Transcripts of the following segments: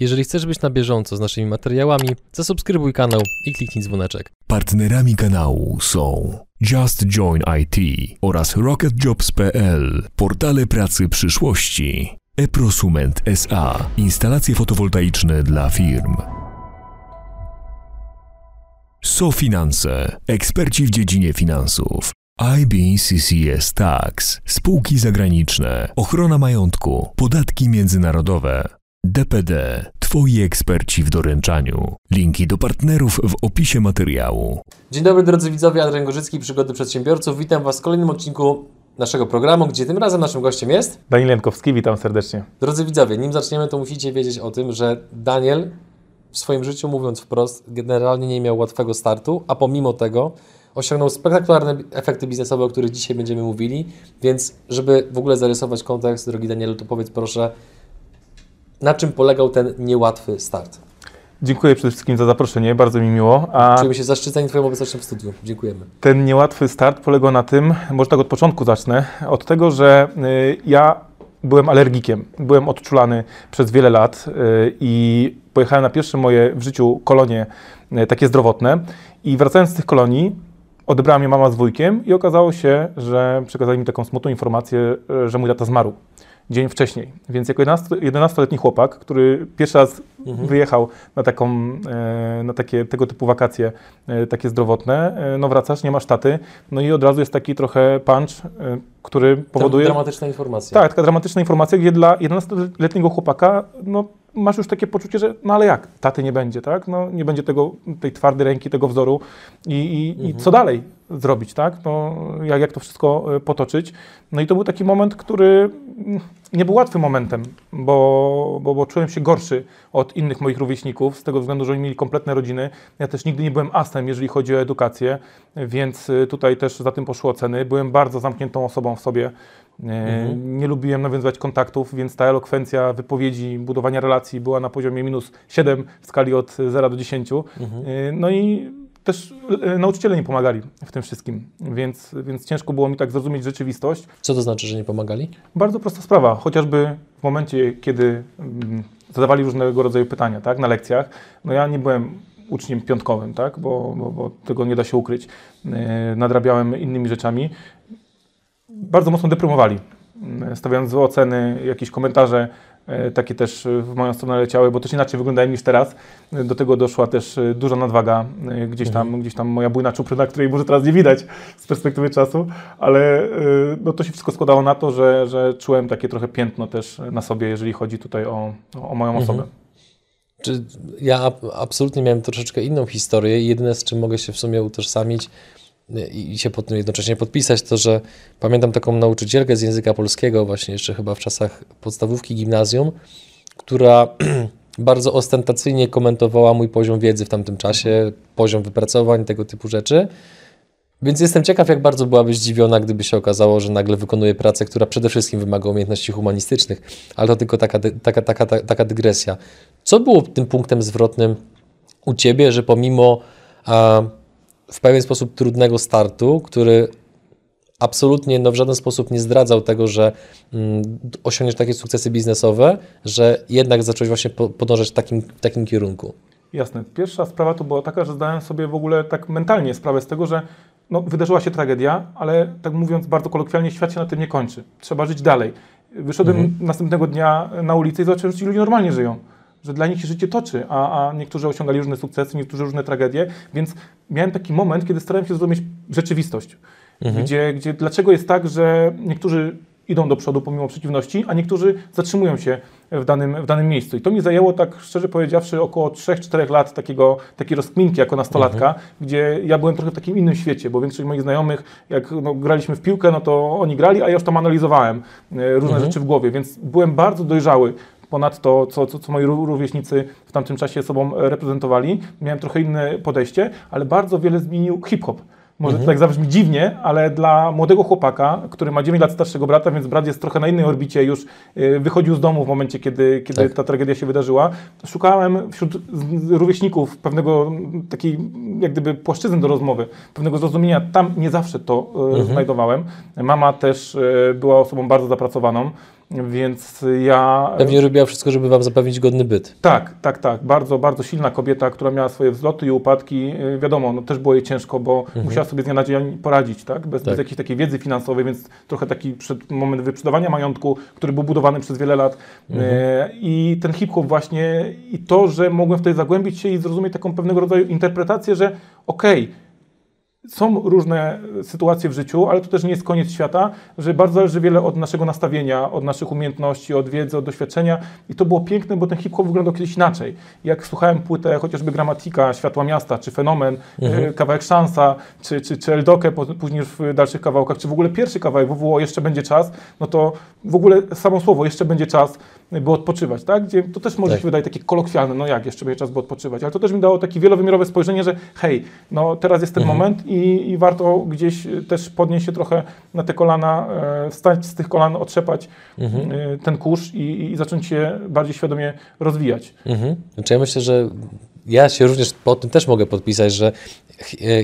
Jeżeli chcesz być na bieżąco z naszymi materiałami, zasubskrybuj kanał i kliknij dzwoneczek. Partnerami kanału są Just Join IT oraz RocketJobs.pl, portale pracy przyszłości. eProsument SA, instalacje fotowoltaiczne dla firm. SoFinanse, eksperci w dziedzinie finansów. IBCCS Tax, spółki zagraniczne, ochrona majątku, podatki międzynarodowe. DPD, Twoi eksperci w doręczaniu. Linki do partnerów w opisie materiału. Dzień dobry drodzy widzowie, Adrian Gorzycki, Przygody Przedsiębiorców. Witam Was w kolejnym odcinku naszego programu, gdzie tym razem naszym gościem jest... Daniel Jankowski, witam serdecznie. Drodzy widzowie, nim zaczniemy, to musicie wiedzieć o tym, że Daniel w swoim życiu, mówiąc wprost, generalnie nie miał łatwego startu, a pomimo tego osiągnął spektakularne efekty biznesowe, o których dzisiaj będziemy mówili, więc żeby w ogóle zarysować kontekst, drogi Danielu, to powiedz proszę, na czym polegał ten niełatwy start? Dziękuję przede wszystkim za zaproszenie, bardzo mi miło. A Czujemy się zaszczyceni Twoją obecnością w studiu. Dziękujemy. ten niełatwy start polegał na tym, może tak od początku zacznę, od tego, że y, ja byłem alergikiem. Byłem odczulany przez wiele lat y, i pojechałem na pierwsze moje w życiu kolonie y, takie zdrowotne i wracając z tych kolonii odebrała mnie mama z wujkiem i okazało się, że przekazali mi taką smutną informację, że mój tata zmarł dzień wcześniej. Więc jako 11 11-letni chłopak, który pierwszy raz wyjechał na, taką, e, na takie tego typu wakacje, e, takie zdrowotne, e, no wracasz, nie masz taty, no i od razu jest taki trochę punch, który powoduje... Dramatyczna informacja. Tak, taka dramatyczna informacja, gdzie dla 11-letniego chłopaka, no masz już takie poczucie, że no ale jak, taty nie będzie, tak? No nie będzie tego, tej twardej ręki, tego wzoru i, i, i co dalej zrobić, tak? No, jak, jak to wszystko e, potoczyć? No i to był taki moment, który mm, nie był łatwym momentem, bo, bo, bo czułem się gorszy od innych moich rówieśników, z tego względu, że oni mieli kompletne rodziny. Ja też nigdy nie byłem asem, jeżeli chodzi o edukację, więc y, tutaj też za tym poszły oceny. Byłem bardzo zamkniętą osobą w sobie. E, Nie lubiłem nawiązywać kontaktów, więc ta elokwencja wypowiedzi, budowania relacji była na poziomie minus 7 w skali od 0 do 10. E, No i też e, nauczyciele nie pomagali w tym wszystkim, więc, więc ciężko było mi tak zrozumieć rzeczywistość. Co to znaczy, że nie pomagali? Bardzo prosta sprawa, chociażby w momencie, kiedy mm, zadawali różnego rodzaju pytania tak, na lekcjach, no ja nie byłem uczniem piątkowym, tak, bo, bo, bo tego nie da się ukryć. Nadrabiałem innymi rzeczami. Bardzo mocno deprymowali, mm, stawiając złe oceny, jakieś komentarze e, takie też e, w moją stronę leciały, bo też inaczej wyglądałem niż teraz. E, Do tego doszła też e, duża nadwaga, e, gdzieś tam, gdzieś tam moja bujna czupryna, której może teraz nie widać z perspektywy czasu, ale e, no, to się wszystko składało na to, że, że czułem takie trochę piętno też na sobie, jeżeli chodzi tutaj o, o moją osobę. Czy ja ab- absolutnie miałem troszeczkę inną historię i jedyne z czym mogę się w sumie utożsamić i się pod tym jednocześnie podpisać, to że pamiętam taką nauczycielkę z języka polskiego, właśnie jeszcze chyba w czasach podstawówki gimnazjum, która bardzo ostentacyjnie komentowała mój poziom wiedzy w tamtym czasie, poziom wypracowań, tego typu rzeczy. Więc jestem ciekaw, jak bardzo byłabyś zdziwiona, gdyby się okazało, że nagle wykonuje pracę, która przede wszystkim wymaga umiejętności humanistycznych, ale to tylko taka, taka, taka, taka dygresja. Co było tym punktem zwrotnym u Ciebie, że pomimo a, w pewien sposób trudnego startu, który absolutnie no, w żaden sposób nie zdradzał tego, że mm, osiągniesz takie sukcesy biznesowe, że jednak zacząłeś właśnie po- podążać w takim, w takim kierunku? Jasne. Pierwsza sprawa to była taka, że zdałem sobie w ogóle tak mentalnie sprawę z tego, że no, wydarzyła się tragedia, ale tak mówiąc bardzo kolokwialnie, świat się na tym nie kończy. Trzeba żyć dalej. Wyszedłem następnego dnia na ulicę i zobaczyłem, że ci ludzie normalnie żyją. Że dla nich się życie toczy, a, a niektórzy osiągali różne sukcesy, niektórzy różne tragedie, więc miałem taki moment, kiedy starałem się zrozumieć rzeczywistość. Gdzie, gdzie dlaczego jest tak, że niektórzy idą do przodu pomimo przeciwności, a niektórzy zatrzymują się w danym, w danym miejscu. I to mi zajęło, tak szczerze powiedziawszy, około 3-4 lat takiego, takiej rozkminki jako nastolatka, gdzie ja byłem trochę w takim innym świecie, bo większość moich znajomych, jak no, graliśmy w piłkę, no to oni grali, a ja już tam analizowałem e, różne rzeczy w głowie, więc byłem bardzo dojrzały ponad to, co, co, co moi ró- rówieśnicy w tamtym czasie sobą reprezentowali. Miałem trochę inne podejście, ale bardzo wiele zmienił hip-hop. Może to tak zabrzmi dziwnie, ale dla młodego chłopaka, który ma 9 lat starszego brata, więc brat jest trochę na innej orbicie, już y, wychodził z domu w momencie, kiedy, kiedy Tak. ta tragedia się wydarzyła. Szukałem wśród rówieśników pewnego takiej, jak gdyby płaszczyzny do rozmowy, pewnego zrozumienia. Tam nie zawsze to y, znajdowałem. Mama też y, była osobą bardzo zapracowaną. Więc ja. Pewnie robiła wszystko, żeby wam zapewnić godny byt. Tak, tak, tak. Bardzo, bardzo silna kobieta, która miała swoje wzloty i upadki. Y, Wiadomo, no też było jej ciężko, bo musiała sobie z dnia na dzień poradzić, tak? Bez, Mhm. Tak. bez jakiejś takiej wiedzy finansowej, więc trochę taki przed moment wyprzedawania majątku, który był budowany przez wiele lat. Mhm. Y, I ten hip-hop właśnie i to, że mogłem wtedy zagłębić się i zrozumieć taką pewnego rodzaju interpretację, że okej, są różne sytuacje w życiu, ale to też nie jest koniec świata, że bardzo zależy wiele od naszego nastawienia, od naszych umiejętności, od wiedzy, od doświadczenia i to było piękne, bo ten hip-hop wyglądał kiedyś inaczej. Jak słuchałem płytę chociażby Gramatika, Światła Miasta, czy Fenomen, e, kawałek Szansa, czy, czy, czy Eldokę później w dalszych kawałkach, czy w ogóle pierwszy kawałek WWO Jeszcze będzie czas, no to w ogóle samo słowo Jeszcze będzie czas, by odpoczywać, tak? Gdzie to też może Tak. się wydaje takie kolokwialne, no jak jeszcze będzie czas, by odpoczywać, ale to też mi dało takie wielowymiarowe spojrzenie, że hej, no teraz jest ten moment i, i warto gdzieś e, też podnieść się trochę na te kolana, e, wstać z tych kolan, otrzepać e, ten kurz i, i zacząć się bardziej świadomie rozwijać. Mhm. Znaczy ja myślę, że ja się również po tym też mogę podpisać, że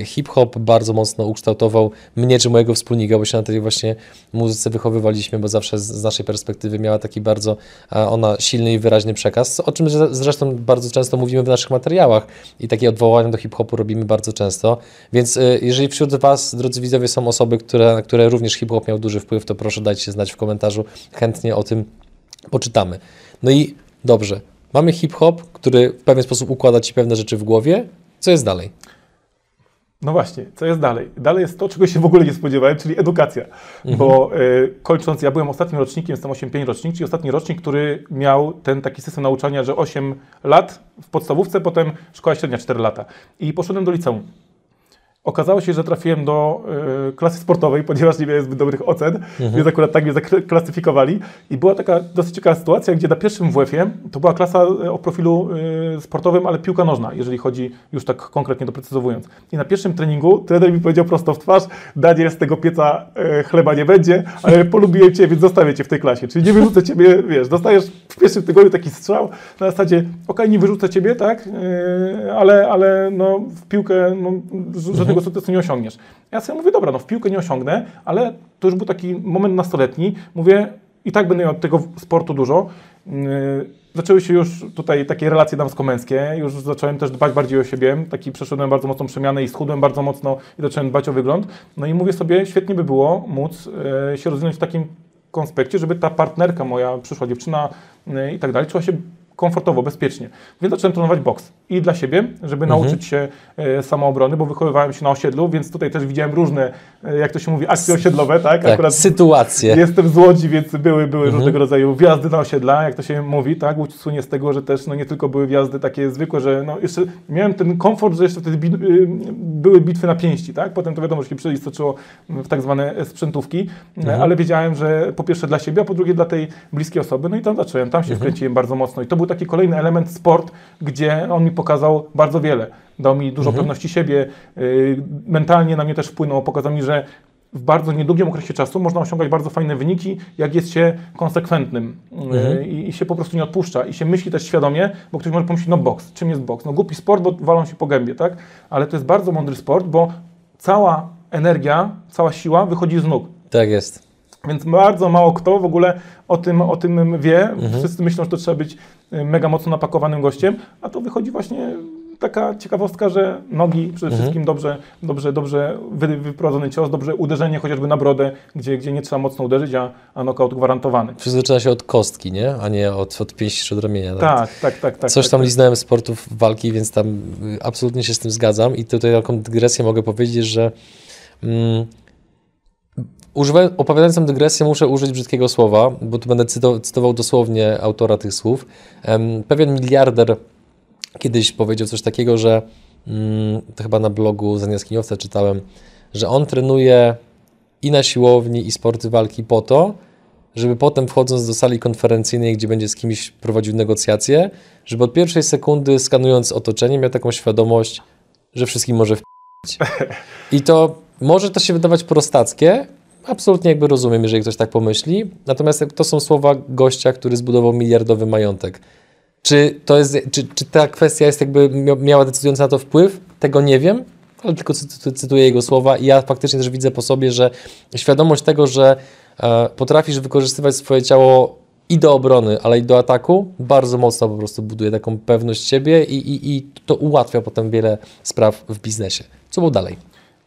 hip-hop bardzo mocno ukształtował mnie czy mojego wspólnika, bo się na tej właśnie muzyce wychowywaliśmy, bo zawsze z, naszej perspektywy miała taki bardzo ona silny i wyraźny przekaz, o czym zresztą bardzo często mówimy w naszych materiałach i takie odwołania do hip-hopu robimy bardzo często. Więc e, jeżeli wśród Was, drodzy widzowie, są osoby, które, na które również hip-hop miał duży wpływ, to proszę dajcie znać w komentarzu. Chętnie o tym poczytamy. No i dobrze, mamy hip-hop, który w pewien sposób układa Ci pewne rzeczy w głowie. Co jest dalej? No właśnie, co jest dalej? Dalej jest to, czego się w ogóle nie spodziewałem, czyli edukacja. Bo y, kończąc, ja byłem ostatnim rocznikiem, jestem 8-5 rocznik, czyli ostatni rocznik, który miał ten taki system nauczania, że 8 lat w podstawówce, potem szkoła średnia 4 lata. I poszedłem do liceum. Okazało się, że trafiłem do y, klasy sportowej, ponieważ nie miałem zbyt dobrych ocen, więc akurat tak mnie zaklasyfikowali. I była taka dosyć ciekawa sytuacja, gdzie na pierwszym WF-ie to była klasa y, o profilu y, sportowym, ale piłka nożna, jeżeli chodzi już tak konkretnie doprecyzowując. I na pierwszym treningu trener mi powiedział prosto w twarz, Daniel, z tego pieca y, chleba nie będzie, ale polubiłem Cię, więc zostawię Cię w tej klasie. Czyli nie wyrzucę Ciebie, wiesz, dostajesz w pierwszym tygodniu taki strzał na zasadzie, okej, nie wyrzucę Ciebie, tak, ale, ale no, w piłkę no, ż- żadnego sukcesu nie osiągniesz. Ja sobie mówię, dobra, no w piłkę nie osiągnę, ale to już był taki moment nastoletni. Mówię, i tak będę miał tego sportu dużo. Yy, Zaczęły się już tutaj takie relacje damsko-męskie, już zacząłem też dbać bardziej o siebie, taki przeszedłem bardzo mocną przemianę i schudłem bardzo mocno i zacząłem dbać o wygląd. No i mówię sobie, świetnie by było móc e, się rozwinąć w takim konspekcie, żeby ta partnerka moja, przyszła dziewczyna e, i tak dalej, czuła się komfortowo, bezpiecznie. Więc zacząłem trenować boks. I dla siebie, żeby nauczyć się e, samoobrony, bo wychowywałem się na osiedlu, więc tutaj też widziałem różne, e, jak to się mówi, akcje osiedlowe, tak? Tak, sytuacje. Jestem z Łodzi, więc były, były różnego rodzaju wjazdy na osiedla, jak to się mówi, tak? Łódź słynie z tego, że też no, nie tylko były wjazdy takie zwykłe, że no, jeszcze miałem ten komfort, że jeszcze wtedy bi- y, były bitwy na pięści, tak? Potem to wiadomo, że się przeistoczyło w tak zwane sprzętówki, ale wiedziałem, że po pierwsze dla siebie, a po drugie dla tej bliskiej osoby, no i tam zacząłem, tam się wkręciłem bardzo mocno i to był taki kolejny element sport, gdzie on mi pokazał bardzo wiele. Dał mi dużo pewności siebie, y, mentalnie na mnie też wpłynął, pokazał mi, że w bardzo niedługim okresie czasu można osiągać bardzo fajne wyniki, jak jest się konsekwentnym y, i, i się po prostu nie odpuszcza i się myśli też świadomie, bo ktoś może pomyśleć, no boks, czym jest boks? No głupi sport, bo walą się po gębie, tak? Ale to jest bardzo mądry sport, bo cała energia, cała siła wychodzi z nóg. Tak jest. Więc bardzo mało kto w ogóle o tym, o tym wie. Wszyscy myślą, że to trzeba być y, mega mocno napakowanym gościem, a to wychodzi właśnie taka ciekawostka, że nogi przede wszystkim dobrze, dobrze, dobrze wy, wyprowadzony cios, dobrze uderzenie chociażby na brodę, gdzie, gdzie nie trzeba mocno uderzyć, a, a knockout gwarantowany. Wszystko zaczyna się od kostki, nie? A nie od, od pięści czy od ramienia. Tak, tak, tak. tak Coś tak, tam tak. liznąłem sportów walki, więc tam y, absolutnie się z tym zgadzam. I tutaj taką dygresję mogę powiedzieć, że mm, używając, opowiadając tę dygresję, muszę użyć brzydkiego słowa, bo tu będę cyto, cytował dosłownie autora tych słów. Em, pewien miliarder kiedyś powiedział coś takiego, że mm, to chyba na blogu Zaniaskiniowca czytałem, że on trenuje i na siłowni, i sporty walki po to, żeby potem wchodząc do sali konferencyjnej, gdzie będzie z kimś prowadził negocjacje, żeby od pierwszej sekundy skanując otoczenie miał taką świadomość, że wszystkim może w I to może to się wydawać prostackie, absolutnie jakby rozumiem, jeżeli ktoś tak pomyśli, natomiast to są słowa gościa, który zbudował miliardowy majątek. Czy, to jest, czy, czy ta kwestia jest jakby mia- miała decydujący na to wpływ? Tego nie wiem, ale tylko cy- cy- cytuję jego słowa i ja faktycznie też widzę po sobie, że świadomość tego, że e, potrafisz wykorzystywać swoje ciało i do obrony, ale i do ataku, bardzo mocno po prostu buduje taką pewność siebie i, i, i to ułatwia potem wiele spraw w biznesie. Co było dalej?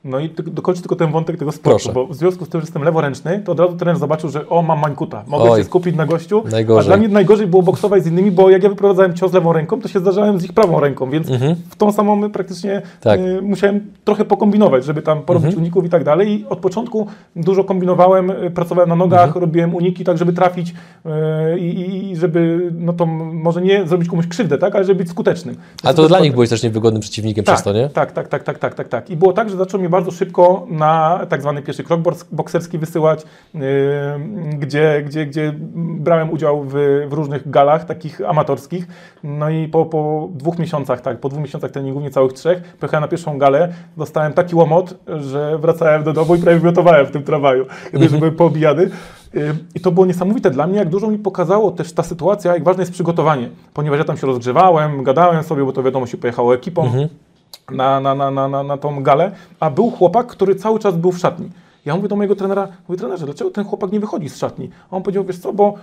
No i dokończę tylko ten wątek tego sportu, Proszę. bo w związku z tym, że jestem leworęczny, to od razu trener zobaczył, że o, mam mańkuta, mogę Oj. się skupić na gościu, Najgorzej. a dla mnie najgorzej było boksować z innymi, bo jak ja wyprowadzałem cios lewą ręką, to się zdarzałem z ich prawą ręką, więc w tą samą praktycznie Mhm. Tak. Mhm. y, musiałem trochę pokombinować, żeby tam porobić uników i tak dalej i od początku dużo kombinowałem, y, pracowałem na nogach, Mhm. robiłem uniki tak, żeby trafić y, i, żeby, no to może nie zrobić komuś krzywdę, tak, ale żeby być skutecznym. A to dla nich byłeś też niewygodnym przeciwnikiem Tak, przez to, nie? tak, tak, tak, tak, tak, tak, tak. I było tak, że zaczął mnie bardzo szybko na tak zwany pierwszy krok bokserski wysyłać, yy, gdzie, gdzie, gdzie brałem udział w, w różnych galach takich amatorskich. No i po, po dwóch miesiącach, tak, po dwóch miesiącach treningu, niecałych trzech, pojechałem na pierwszą galę, dostałem taki łomot, że wracałem do domu i prawie wymiotowałem w tym tramwaju, kiedy już byłem poobijany. Yy, I to było niesamowite dla mnie, jak dużo mi pokazało też ta sytuacja, jak ważne jest przygotowanie, ponieważ ja tam się rozgrzewałem, gadałem sobie, bo to wiadomo się pojechało ekipą na, na, na, na, na, na tą galę, a był chłopak, który cały czas był w szatni. Ja mówię do mojego trenera, mówię, trenerze, dlaczego ten chłopak nie wychodzi z szatni? A on powiedział, wiesz co, bo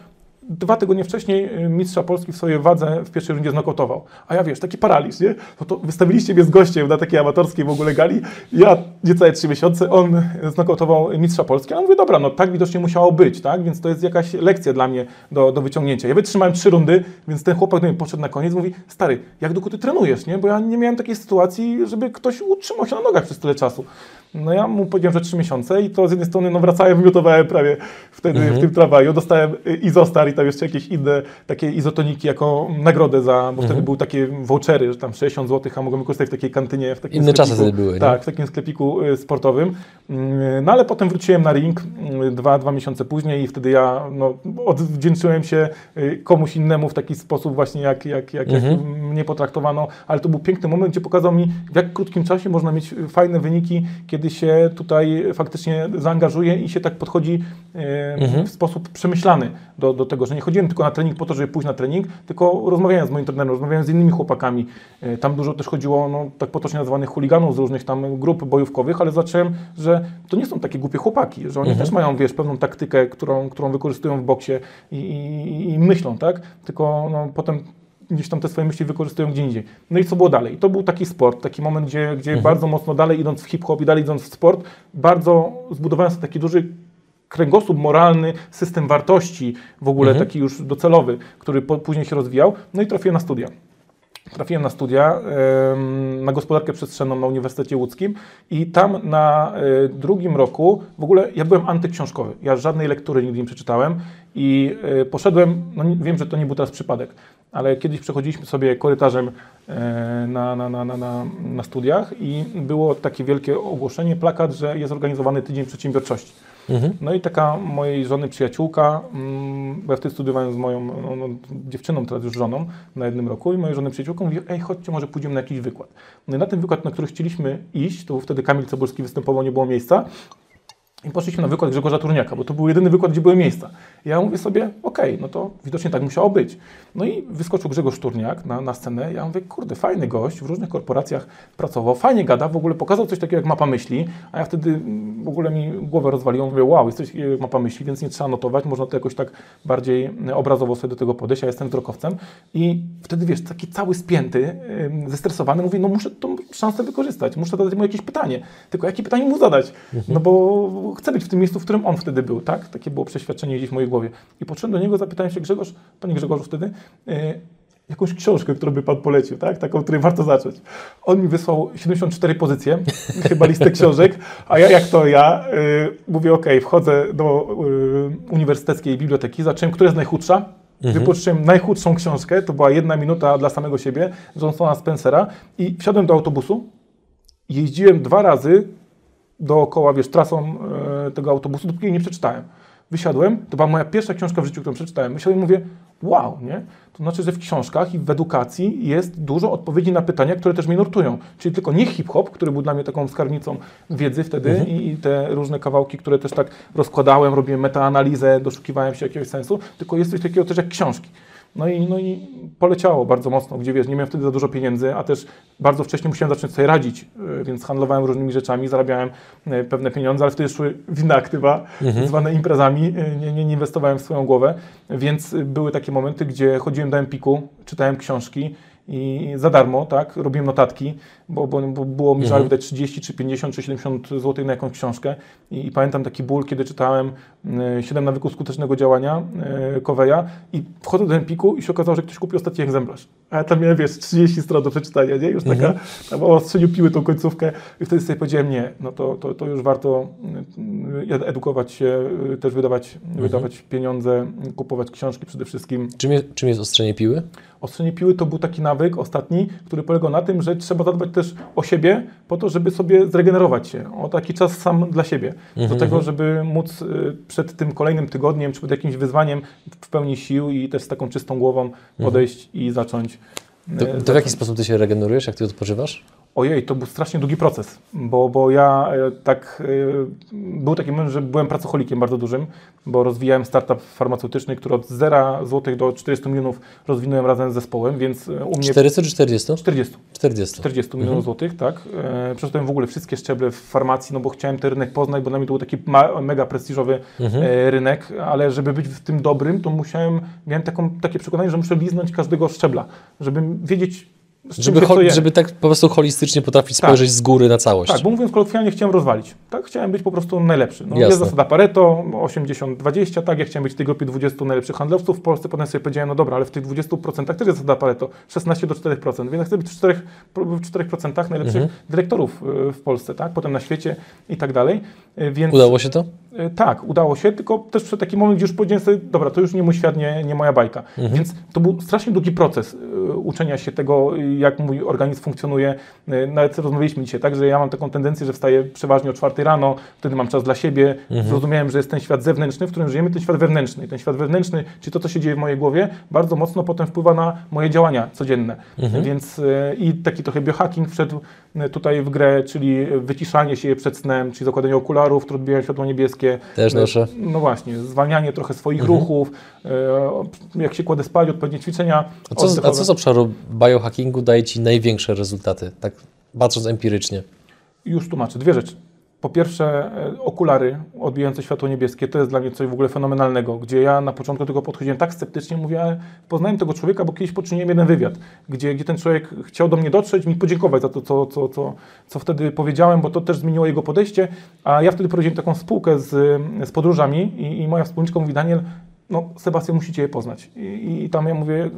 dwa tygodnie wcześniej y, mistrza Polski w swojej wadze w pierwszej rundzie znokautował. A ja wiesz, taki paraliż, nie? No to wystawiliście mnie z gościem na takiej amatorskiej w ogóle gali. Ja niecałe trzy miesiące, on znokautował mistrza Polski. A ja mówię, dobra, no tak widocznie musiało być, tak? Więc to jest jakaś lekcja dla mnie do, do wyciągnięcia. Ja wytrzymałem trzy rundy, więc ten chłopak do mnie podszedł na koniec mówi, stary, jak długo ty trenujesz, nie? Bo ja nie miałem takiej sytuacji, żeby ktoś utrzymał się na nogach przez tyle czasu. No ja mu powiedziałem, że trzy miesiące i to z jednej strony no wracałem, wymiotowałem prawie wtedy w tym tramwaju, dostałem y, izostar i tam jeszcze jakieś inne takie izotoniki jako nagrodę za, bo wtedy były takie vouchery, że tam 60 zł, a mogłem wykorzystać w takiej kantynie, w takim Inne czasy sklepiku. wtedy były, nie? Tak, w takim sklepiku y, sportowym. Mm, No ale potem wróciłem na ring y, dwa, dwa miesiące później i wtedy ja no, odwdzięczyłem się komuś innemu w taki sposób właśnie jak, jak, jak, jak mnie potraktowano, ale to był piękny moment, gdzie pokazał mi w jak krótkim czasie można mieć fajne wyniki, kiedy się tutaj faktycznie zaangażuje i się tak podchodzi y, w sposób przemyślany do, do tego, że nie chodziłem tylko na trening po to, żeby pójść na trening, tylko rozmawiałem z moim trenerem, rozmawiałem z innymi chłopakami. Y, Tam dużo też chodziło, no, tak potocznie nazwanych chuliganów z różnych tam grup bojówkowych, ale zobaczyłem, że to nie są takie głupie chłopaki, że oni też mają, wiesz, pewną taktykę, którą, którą wykorzystują w boksie i, i, i myślą, tak? Tylko no, potem gdzieś tam te swoje myśli wykorzystują gdzie indziej. No i co było dalej? To był taki sport, taki moment, gdzie, gdzie bardzo mocno dalej idąc w hip-hop i dalej idąc w sport, bardzo zbudowałem sobie taki duży kręgosłup moralny, system wartości w ogóle taki już docelowy, który po, później się rozwijał. No i trafiłem na studia. Trafiłem na studia, na gospodarkę przestrzenną na Uniwersytecie Łódzkim i tam na e, drugim roku w ogóle ja byłem antyksiążkowy. Ja żadnej lektury nigdy nie przeczytałem i e, poszedłem, no wiem, że to nie był teraz przypadek, ale kiedyś przechodziliśmy sobie korytarzem e, na, na, na, na, na studiach i było takie wielkie ogłoszenie, plakat, że jest organizowany Tydzień Przedsiębiorczości. No i taka mojej żony przyjaciółka, mm, bo ja wtedy studiowałem z moją no, no, dziewczyną, teraz już żoną, na jednym roku i mojej żony przyjaciółką mówi, ej, chodźcie, może pójdziemy na jakiś wykład. No i na ten wykład, na który chcieliśmy iść, to wtedy Kamil Cebulski występował, nie było miejsca, i poszliśmy na wykład Grzegorza Turniaka, bo to był jedyny wykład, gdzie były miejsca. I ja mówię sobie, okej, no to widocznie tak musiało być. No i wyskoczył Grzegorz Turniak na, na scenę. Ja mówię, kurde, fajny gość, w różnych korporacjach pracował, fajnie gada, w ogóle pokazał coś takiego jak mapa myśli, a ja wtedy mm, w ogóle mi głowę rozwaliło. Mówię, wow, jest coś takiego jak mapa myśli, więc nie trzeba notować, można to jakoś tak bardziej mm, obrazowo sobie do tego podejść. Ja jestem wzrokowcem i wtedy, wiesz, taki cały spięty, zestresowany, mówię, no muszę tą szansę wykorzystać, muszę zadać mu jakieś pytanie. Tylko jakie pytanie mu zadać? No bo chcę być w tym miejscu, w którym on wtedy był, tak? Takie było przeświadczenie gdzieś w mojej głowie. I podszedłem do niego, zapytałem się, Grzegorz, panie Grzegorzu wtedy, yy, jakąś książkę, którą by pan polecił, tak? Taką, której warto zacząć. On mi wysłał 74 pozycje, chyba listę książek, a ja jak to ja, yy, mówię, ok, wchodzę do yy, uniwersyteckiej biblioteki, zacząłem, która jest najchudsza, Wypożyczyłem najchudszą książkę, to była jedna minuta dla samego siebie, Johnsona Spencera i wsiadłem do autobusu, jeździłem dwa razy dookoła, wiesz, trasą e, tego autobusu, dopóki jej nie przeczytałem. Wysiadłem, to była moja pierwsza książka w życiu, którą przeczytałem. Wysiadłem i mówię, wow, nie? To znaczy, że w książkach i w edukacji jest dużo odpowiedzi na pytania, które też mnie nurtują. Czyli tylko nie hip-hop, który był dla mnie taką skarbnicą wiedzy wtedy i, i te różne kawałki, które też tak rozkładałem, robiłem metaanalizę, doszukiwałem się jakiegoś sensu, tylko jest coś takiego też jak książki. No i, no i poleciało bardzo mocno, gdzie wiesz, nie miałem wtedy za dużo pieniędzy, a też bardzo wcześnie musiałem zacząć sobie radzić, y, więc handlowałem różnymi rzeczami, zarabiałem y, pewne pieniądze, ale wtedy szły w inne aktywa, zwane imprezami, y, nie, nie, nie inwestowałem w swoją głowę, więc były takie momenty, gdzie chodziłem do Empiku, czytałem książki, i za darmo, tak, robiłem notatki, bo, bo, bo było mi żal wydać 30, czy 50, czy 70 zł na jakąś książkę I, i pamiętam taki ból, kiedy czytałem y, 7 nawyków skutecznego działania y, Coveya i wchodzę do Empiku i się okazało, że ktoś kupił ostatni egzemplarz. A ja tam miałem, wiesz, 30 stron do przeczytania, nie? Już taka, tam o ostrzeniu piły tą końcówkę i wtedy sobie powiedziałem, nie, no to, to, to już warto y, edukować się, też wydawać, wydawać pieniądze, kupować książki przede wszystkim. Czym jest, czym jest ostrzenie piły? Ostrzenie piły to był taki nawyk ostatni, który polegał na tym, że trzeba zadbać też o siebie po to, żeby sobie zregenerować się, o taki czas sam dla siebie. Do tego, żeby móc y, przed tym kolejnym tygodniem, czy przed jakimś wyzwaniem w pełni sił i też z taką czystą głową podejść i zacząć. To, y, to w zacząć. jaki sposób ty się regenerujesz, jak ty odpoczywasz? Ojej, to był strasznie długi proces, bo, bo ja e, tak, e, był taki moment, że byłem pracocholikiem bardzo dużym, bo rozwijałem startup farmaceutyczny, który od 0 zł do 400 milionów rozwinąłem razem z zespołem, więc e, u mnie 400 czy 40? 40. 40. 40 milionów złotych, tak. Przeszedłem w ogóle wszystkie szczeble w farmacji, no bo chciałem ten rynek poznać, bo dla mnie to był taki mega prestiżowy e, rynek, ale żeby być w tym dobrym, to musiałem, miałem taką, takie przekonanie, że muszę liznąć każdego szczebla, żeby wiedzieć, Żeby, żeby tak po prostu holistycznie potrafić spojrzeć z góry na całość. Tak, bo mówiąc kolokwialnie, chciałem rozwalić. Tak, chciałem być po prostu najlepszy. No, Jasne. jest zasada Pareto, 80-20, tak, ja chciałem być w tej grupie 20 najlepszych handlowców w Polsce, potem sobie powiedziałem, no dobra, ale w tych 20% też jest zasada Pareto, 16 do 4%, więc ja chcę być w 4%, w 4% najlepszych Mhm. dyrektorów y, w Polsce, tak, potem na świecie i tak dalej. Y, Więc Udało się to? Y, Tak, udało się, tylko też przed taki moment, gdzie już powiedziałem sobie, dobra, to już nie mój świat, nie, nie moja bajka. Mhm. Więc to był strasznie długi proces y, uczenia się tego, jak mój organizm funkcjonuje. Y, Nawet rozmawialiśmy dzisiaj, tak, że ja mam taką tendencję, że wstaję przeważnie o czwartej rano, wtedy mam czas dla siebie. Mhm. Zrozumiałem, że jest ten świat zewnętrzny, w którym żyjemy, ten świat wewnętrzny. I ten świat wewnętrzny, czyli to, co się dzieje w mojej głowie, bardzo mocno potem wpływa na moje działania codzienne. Mhm. Więc i taki trochę biohacking wszedł tutaj w grę, czyli wyciszanie się przed snem, czyli zakładanie okularów, które odbijają światło niebieskie. Też Y, noszę. no właśnie, zwalnianie trochę swoich Mhm. ruchów, e, jak się kładę spać, odpowiednie ćwiczenia. A co, a co z obszaru biohackingu daje Ci największe rezultaty, tak patrząc empirycznie? Już tłumaczę. Dwie rzeczy. Po pierwsze, e, okulary odbijające światło niebieskie to jest dla mnie coś w ogóle fenomenalnego, gdzie ja na początku tego podchodziłem tak sceptycznie, mówię, poznałem tego człowieka, bo kiedyś poczyniłem jeden wywiad, gdzie, gdzie ten człowiek chciał do mnie dotrzeć, mi podziękować za to, co, co, co, co wtedy powiedziałem, bo to też zmieniło jego podejście, a ja wtedy prowadziłem taką spółkę z, z podróżami i, i moja wspólniczka mówi, Daniel, no Sebastian, musicie je poznać. I, i tam ja mówię,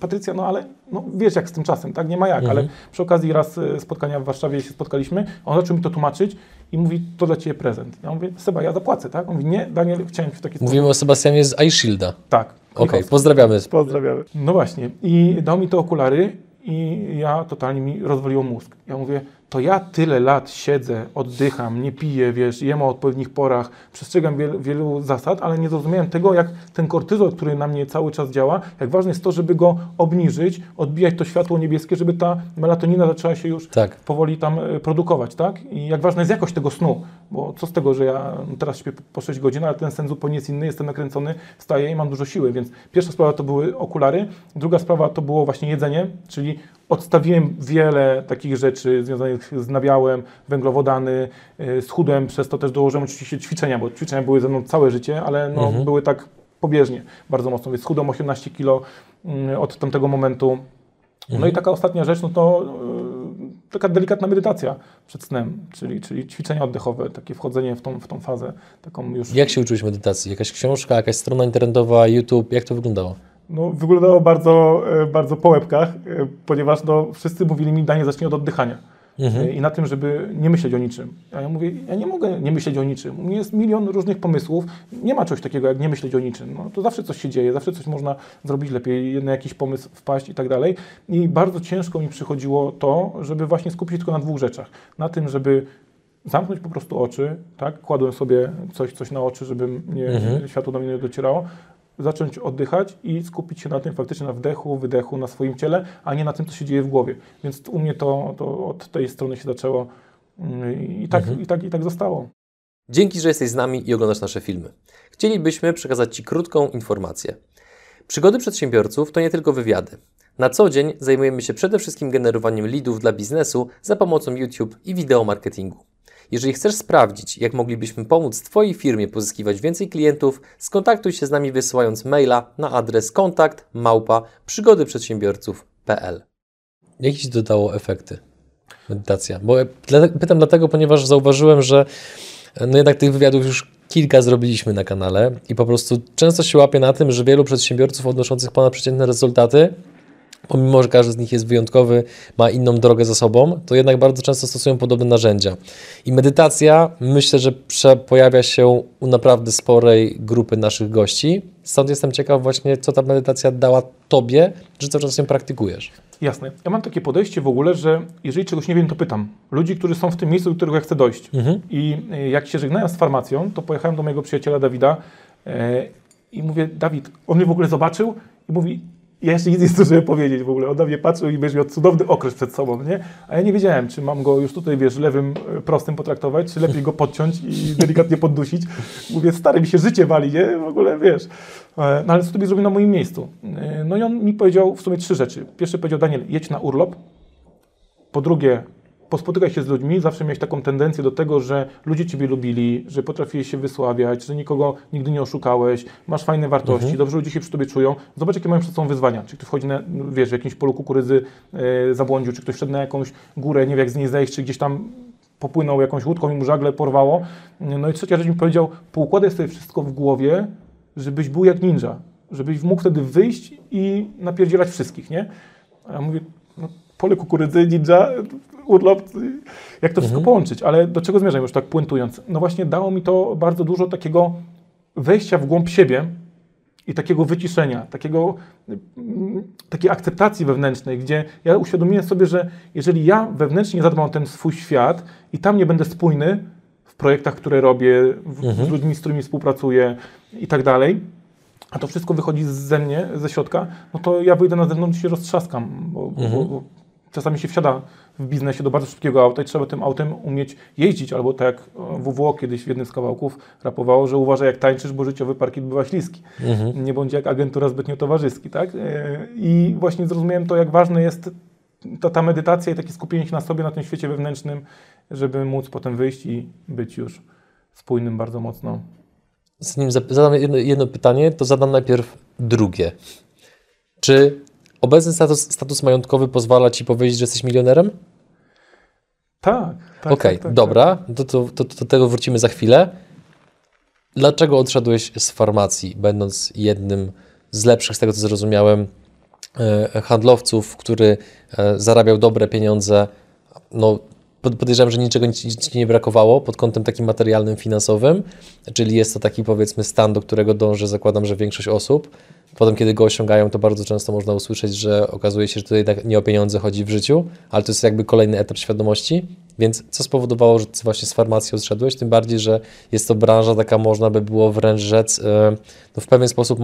Patrycja, no ale no, wiesz jak z tym czasem, tak? Nie ma jak, ale przy okazji raz e, spotkania w Warszawie się spotkaliśmy, on zaczął mi to tłumaczyć i mówi, to dla Ciebie prezent. Ja mówię, Seba, ja zapłacę, tak? On mówi, nie, Daniel, chciałem w taki sposób. Mówimy o Sebastianie z iShielda. Tak. Okej, Michałowski. pozdrawiamy. Pozdrawiamy. No właśnie. I dał mi te okulary i ja totalnie mi rozwaliło mózg. Ja mówię, to ja tyle lat siedzę, oddycham, nie piję, wiesz, jem o odpowiednich porach, przestrzegam wielu, wielu zasad, ale nie zrozumiałem tego, jak ten kortyzol, który na mnie cały czas działa, jak ważne jest to, żeby go obniżyć, odbijać to światło niebieskie, żeby ta melatonina zaczęła się już Tak. powoli tam e, produkować, tak? I jak ważna jest jakość tego snu, bo co z tego, że ja teraz śpię po- po 6 godzin, ale ten sen zupełnie jest inny, jestem nakręcony, wstaję i mam dużo siły, więc pierwsza sprawa to były okulary, druga sprawa to było właśnie jedzenie, czyli odstawiłem wiele takich rzeczy związanych z nabiałem, węglowodany, y, schudłem, przez to też dołożyłem oczywiście ćwiczenia, bo ćwiczenia były ze mną całe życie, ale no, były tak pobieżnie bardzo mocno, więc schudłem 18 kilo mm, od tamtego momentu. No i taka ostatnia rzecz, no to y, taka delikatna medytacja przed snem, czyli, czyli ćwiczenia oddechowe, takie wchodzenie w tą, w tą fazę, taką już... Jak się uczyłeś medytacji? Jakaś książka, jakaś strona internetowa, YouTube? Jak to wyglądało? No, wyglądało bardzo, e, bardzo po łebkach, e, ponieważ no, wszyscy mówili mi, Danie, zacznij od oddychania. E, I na tym, żeby nie myśleć o niczym. A ja mówię, ja nie mogę nie myśleć o niczym. U mnie jest milion różnych pomysłów. Nie ma czegoś takiego, jak nie myśleć o niczym. No, to zawsze coś się dzieje, zawsze coś można zrobić lepiej, na jakiś pomysł wpaść i tak dalej. I bardzo ciężko mi przychodziło to, żeby właśnie skupić się tylko na dwóch rzeczach. Na tym, żeby zamknąć po prostu oczy, tak? Kładłem sobie coś, coś na oczy, żeby mnie, światło do mnie nie docierało, zacząć oddychać i skupić się na tym faktycznie na wdechu, wydechu, na swoim ciele, a nie na tym, co się dzieje w głowie. Więc u mnie to, to od tej strony się zaczęło mm, i tak, i tak, i tak zostało. Dzięki, że jesteś z nami i oglądasz nasze filmy. Chcielibyśmy przekazać Ci krótką informację. Przygody przedsiębiorców to nie tylko wywiady. Na co dzień zajmujemy się przede wszystkim generowaniem leadów dla biznesu za pomocą YouTube i wideo marketingu. Jeżeli chcesz sprawdzić, jak moglibyśmy pomóc Twojej firmie pozyskiwać więcej klientów, skontaktuj się z nami wysyłając maila na adres kontakt małpa przygodyprzedsiębiorców.pl. Jakie dodało efekty medytacja? Bo pytam dlatego, ponieważ zauważyłem, że no jednak tych wywiadów już kilka zrobiliśmy na kanale i po prostu często się łapię na tym, że wielu przedsiębiorców odnoszących ponadprzeciętne rezultaty pomimo że każdy z nich jest wyjątkowy, ma inną drogę za sobą, to jednak bardzo często stosują podobne narzędzia. I medytacja myślę, że pojawia się u naprawdę sporej grupy naszych gości. Stąd jestem ciekaw właśnie, co ta medytacja dała Tobie, że cały czas ją praktykujesz. Jasne. Ja mam takie podejście w ogóle, że jeżeli czegoś nie wiem, to pytam. Ludzi, którzy są w tym miejscu, do którego ja chcę dojść. Mhm. I e, jak się żegnałem z farmacją, to pojechałem do mojego przyjaciela Dawida e, i mówię, Dawid, on mnie w ogóle zobaczył i mówi, ja jeszcze nic nie zdążyłem powiedzieć w ogóle. On na mnie patrzył i wiesz, miał cudowny okres przed sobą, nie? A ja nie wiedziałem, czy mam go już tutaj, wiesz, lewym, e, prostym potraktować, czy lepiej go podciąć i delikatnie poddusić. Mówię, stary, mi się życie wali, nie? W ogóle, wiesz. E, no ale co tobie zrobił na moim miejscu? E, no i on mi powiedział w sumie trzy rzeczy. Pierwszy powiedział, Daniel, jedź na urlop. Po drugie, pospotykaj się z ludźmi, zawsze miałeś taką tendencję do tego, że ludzie Ciebie lubili, że potrafiłeś się wysławiać, że nikogo nigdy nie oszukałeś, masz fajne wartości, mhm. dobrze ludzie się przy Tobie czują. Zobacz, jakie mają przed sobą wyzwania. Czy ktoś wchodzi na, wiesz, w jakimś polu kukurydzy e, zabłądził, czy ktoś wszedł na jakąś górę, nie wie jak z niej zejść, czy gdzieś tam popłynął jakąś łódką i mu żagle porwało. No i trzecia rzecz mi powiedział, poukładaj sobie wszystko w głowie, żebyś był jak ninja, żebyś mógł wtedy wyjść i napierdzielać wszystkich, nie? A ja mówię, no, pole kukurydzy, ninja, urlop, jak to wszystko mhm. połączyć. Ale do czego zmierzam już tak puentując? No właśnie dało mi to bardzo dużo takiego wejścia w głąb siebie i takiego wyciszenia, takiego, takiej akceptacji wewnętrznej, gdzie ja uświadomiłem sobie, że jeżeli ja wewnętrznie zadbam o ten swój świat i tam nie będę spójny w projektach, które robię, w, mhm. z ludźmi, z którymi współpracuję i tak dalej, a to wszystko wychodzi ze mnie, ze środka, no to ja wyjdę na zewnątrz i się roztrzaskam, bo, mhm. bo, bo czasami się wsiada w biznesie do bardzo szybkiego auta i trzeba tym autem umieć jeździć, albo tak jak WWO kiedyś w jednym z kawałków rapowało, że uważaj jak tańczysz, bo życiowy parkiet bywa śliski. Mhm. Nie bądź jak agentura zbytnio towarzyski, tak? E, I właśnie zrozumiałem to, jak ważne jest ta, ta medytacja i takie skupienie się na sobie, na tym świecie wewnętrznym, żeby móc potem wyjść i być już spójnym bardzo mocno. Zanim zadam jedno, jedno pytanie, to zadam najpierw drugie. Czy Obecny status, status majątkowy pozwala ci powiedzieć, że jesteś milionerem? Tak. tak Okej, tak, tak, dobra, tak. To, to, to, do tego wrócimy za chwilę. Dlaczego odszedłeś z farmacji, będąc jednym z lepszych, z tego co zrozumiałem, e, handlowców, który e, zarabiał dobre pieniądze? No, podejrzewam, że niczego ci nie brakowało pod kątem takim materialnym, finansowym, czyli jest to taki powiedzmy stan, do którego dąży, zakładam, że większość osób. Potem, kiedy go osiągają, to bardzo często można usłyszeć, że okazuje się, że tutaj jednak nie o pieniądze chodzi w życiu, ale to jest jakby kolejny etap świadomości. Więc co spowodowało, że ty właśnie z farmacji odszedłeś? Tym bardziej, że jest to branża taka, można by było wręcz rzec, e, no w pewien sposób,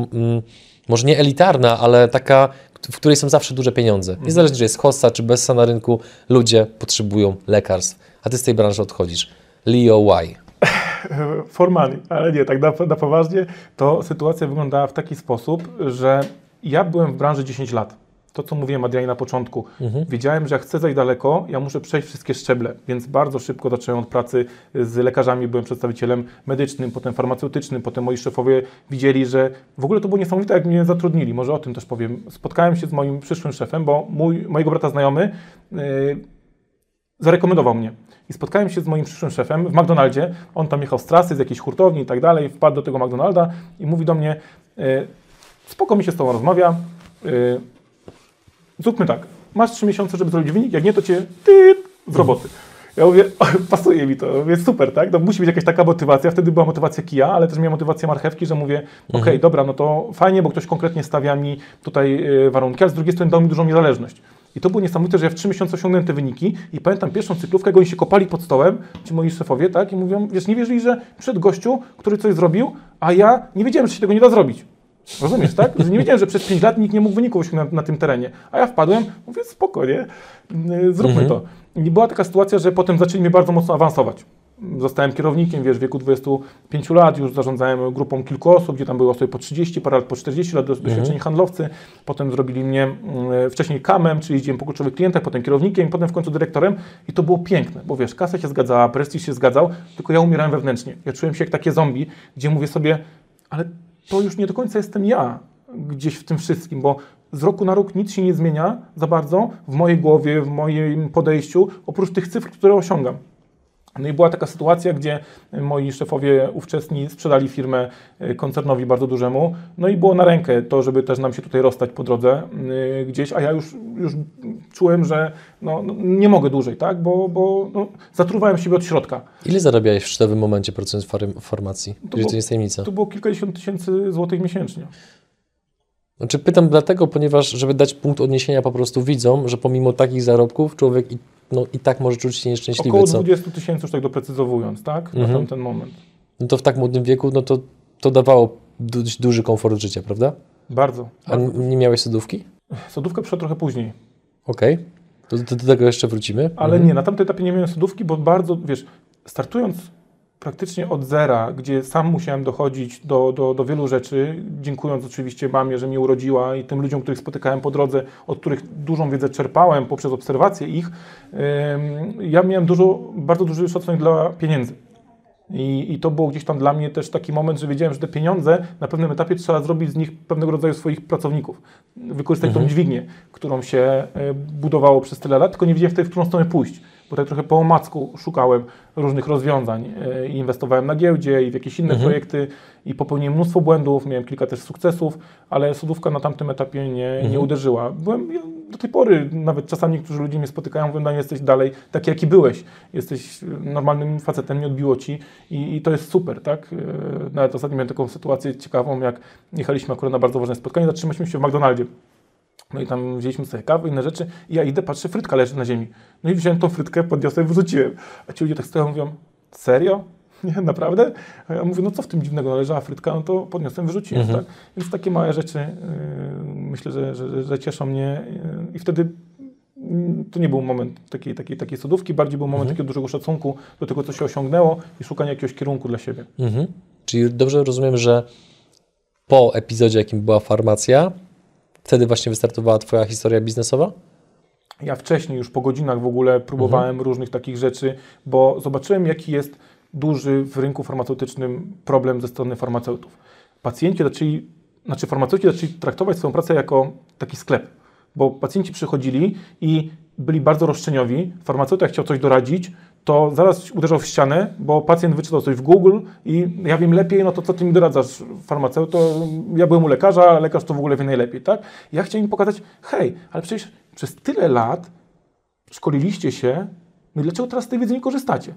może nie elitarna, ale taka, w której są zawsze duże pieniądze. Mhm. Niezależnie, czy jest hossa, czy bessa na rynku, ludzie potrzebują lekarstw, a ty z tej branży odchodzisz. Leo, why? For money, ale nie, tak na, na poważnie, to sytuacja wyglądała w taki sposób, że ja byłem w branży 10 lat to, co mówiłem Adrianie na początku. Mhm. Wiedziałem, że jak chcę zajść daleko, ja muszę przejść wszystkie szczeble, więc bardzo szybko zacząłem od pracy z lekarzami, byłem przedstawicielem medycznym, potem farmaceutycznym, potem moi szefowie widzieli, że w ogóle to było niesamowite, jak mnie zatrudnili. Może o tym też powiem. Spotkałem się z moim przyszłym szefem, bo mój, mojego brata znajomy yy, zarekomendował mnie. I spotkałem się z moim przyszłym szefem w McDonaldzie. On tam jechał z trasy, z jakiejś hurtowni i tak dalej, wpadł do tego McDonalda i mówi do mnie, yy, spoko mi się z tobą rozmawia, yy, zróbmy tak, masz trzy miesiące, żeby zrobić wynik, jak nie, to cię ty, z roboty. Ja mówię, pasuje mi to, mówię, super, tak? No, musi być jakaś taka motywacja. Wtedy była motywacja kija, ale też miałem motywację marchewki, że mówię, mhm. okej, dobra, no to fajnie, bo ktoś konkretnie stawia mi tutaj e, warunki, ale z drugiej strony dał mi dużą niezależność. I to było niesamowite, że ja w trzy miesiące osiągnąłem te wyniki i pamiętam pierwszą cyklówkę, jak oni się kopali pod stołem, ci moi szefowie, tak? I mówią, wiesz, nie wierzyli, że przed gościu, który coś zrobił, a ja nie wiedziałem, że się tego nie da zrobić. Rozumiesz, tak? Nie wiedziałem, że przez 5 lat nikt nie mógł osiągnąć na, na, tym terenie. A ja wpadłem, mówię, spoko, nie? Zróbmy mhm. to. I była taka sytuacja, że potem zaczęli mnie bardzo mocno awansować. Zostałem kierownikiem, wiesz, w wieku 25 lat, już zarządzałem grupą kilku osób, gdzie tam było osoby po 30, parę lat po 40 lat, doświadczeni handlowcy. Potem zrobili mnie mm, wcześniej kamem, czyli jeździłem po kluczowych klientach, potem kierownikiem, potem w końcu dyrektorem i to było piękne, bo wiesz, kasa się zgadzała, prestiż się zgadzał, tylko ja umierałem wewnętrznie. Ja czułem się jak takie zombie, gdzie mówię sobie, ale to już nie do końca jestem ja gdzieś w tym wszystkim, bo z roku na rok nic się nie zmienia za bardzo w mojej głowie, w moim podejściu, oprócz tych cyfr, które osiągam. No i była taka sytuacja, gdzie moi szefowie ówczesni sprzedali firmę y, koncernowi bardzo dużemu, no i było na rękę to, żeby też nam się tutaj rozstać po drodze y, gdzieś, a ja już, już czułem, że no, no, nie mogę dłużej, tak, bo, bo no, zatruwałem siebie od środka. Ile zarabiałeś w sztywnym momencie fary- formacji? Jeżeli było- to jest tajemnica. To było kilkadziesiąt tysięcy złotych miesięcznie. Znaczy pytam dlatego, ponieważ żeby dać punkt odniesienia po prostu widzom, że pomimo takich zarobków człowiek i, no, i tak może czuć się nieszczęśliwy, Około co? 20 tysięcy, już tak doprecyzowując, tak, na Mhm. tamten moment. No to w tak młodym wieku, no to, to dawało dość duży komfort życia, prawda? Bardzo. A bardzo. nie miałeś sodówki? Sodówka przyszła trochę później. Okej. To, to do tego jeszcze wrócimy. Ale Mhm. nie, na tamtym etapie nie miałem sodówki, bo bardzo, wiesz, startując praktycznie od zera, gdzie sam musiałem dochodzić do, do, do wielu rzeczy, dziękując oczywiście mamie, że mnie urodziła i tym ludziom, których spotykałem po drodze, od których dużą wiedzę czerpałem poprzez obserwację ich, ja miałem dużo, bardzo duży szacunek dla pieniędzy. I, I to było gdzieś tam dla mnie też taki moment, że wiedziałem, że te pieniądze na pewnym etapie trzeba zrobić z nich pewnego rodzaju swoich pracowników. Wykorzystać tą dźwignię, którą się e, budowało przez tyle lat, tylko nie wiedziałem wtedy, w którą stronę pójść. Bo tak trochę po omacku szukałem różnych rozwiązań e, i inwestowałem na giełdzie i w jakieś inne projekty i popełniłem mnóstwo błędów, miałem kilka też sukcesów, ale sodówka na tamtym etapie nie, nie uderzyła. Byłem do tej pory, nawet czasami niektórzy ludzie mnie spotykają, mówią, "Daniel, jesteś dalej taki, jaki byłeś. Jesteś e, normalnym facetem, nie odbiło ci i, i to jest super, tak? E, Nawet ostatnio miałem taką sytuację ciekawą, jak jechaliśmy akurat na bardzo ważne spotkanie, zatrzymaliśmy się w McDonaldzie. No i tam wzięliśmy sobie kawę, inne rzeczy i ja idę, patrzę, frytka leży na ziemi. No i wziąłem tą frytkę, podniosłem, wrzuciłem. A ci ludzie tak stoją, mówią, serio? Nie, naprawdę? A ja mówię, no co w tym dziwnego, no leżała frytka, no to podniosłem, wyrzuciłem, tak? Więc takie małe rzeczy yy, myślę, że, że, że cieszą mnie yy, i wtedy mm, to nie był moment takiej, takiej, takiej sodówki, bardziej był moment takiego dużego szacunku do tego, co się osiągnęło i szukania jakiegoś kierunku dla siebie. Mhm. Czyli dobrze rozumiem, że po epizodzie, jakim była farmacja, wtedy właśnie wystartowała Twoja historia biznesowa? Ja wcześniej, już po godzinach w ogóle próbowałem różnych takich rzeczy, bo zobaczyłem, jaki jest duży w rynku farmaceutycznym problem ze strony farmaceutów. Pacjenci zaczęli, znaczy farmaceuci zaczęli traktować swoją pracę jako taki sklep, bo pacjenci przychodzili i byli bardzo roszczeniowi, farmaceuta chciał coś doradzić, to zaraz uderzał w ścianę, bo pacjent wyczytał coś w Google i ja wiem lepiej, no to co ty mi doradzasz, farmaceuto? Ja byłem u lekarza, lekarz to w ogóle wie najlepiej, tak? Ja chciałem im pokazać, hej, ale przecież przez tyle lat szkoliliście się, no dlaczego teraz z tej wiedzy nie korzystacie?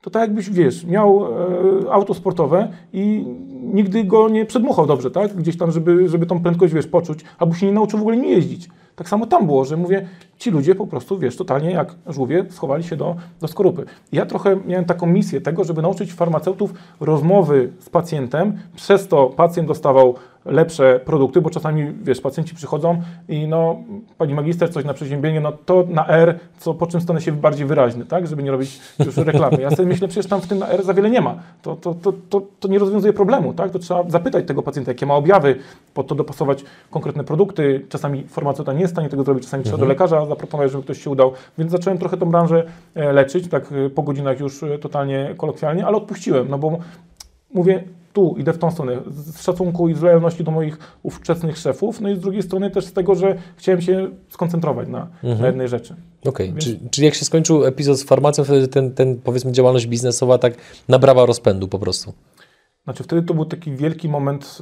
To tak jakbyś, wiesz, miał e, auto sportowe i nigdy go nie przedmuchał dobrze, tak? Gdzieś tam, żeby, żeby tą prędkość, wiesz, poczuć, albo się nie nauczył w ogóle nie jeździć. Tak samo tam było, że mówię, ci ludzie po prostu, wiesz, totalnie jak żółwie schowali się do, do skorupy. Ja trochę miałem taką misję tego, żeby nauczyć farmaceutów rozmowy z pacjentem, przez to pacjent dostawał lepsze produkty, bo czasami, wiesz, pacjenci przychodzą i no, pani magister, coś na przeziębienie, no to na R, co, po czym stanę się bardziej wyraźny, tak, żeby nie robić już reklamy. Ja sobie myślę, przecież tam w tym na R za wiele nie ma. To, to, to, to, to nie rozwiązuje problemu, tak, to trzeba zapytać tego pacjenta, jakie ma objawy, po to dopasować konkretne produkty. Czasami farmaceuta nie jest w stanie tego zrobić, czasami trzeba do lekarza zaproponować, żeby ktoś się udał, więc zacząłem trochę tą branżę e, leczyć, tak e, po godzinach już e, totalnie kolokwialnie, ale odpuściłem, no bo mówię, tu idę w tą stronę, z szacunku i z lojalności do moich ówczesnych szefów, no i z drugiej strony też z tego, że chciałem się skoncentrować na, na jednej rzeczy. Okej, Czy- czyli jak się skończył epizod z farmacją, wtedy ten, ten powiedzmy działalność biznesowa tak nabrała rozpędu po prostu. Znaczy wtedy to był taki wielki moment,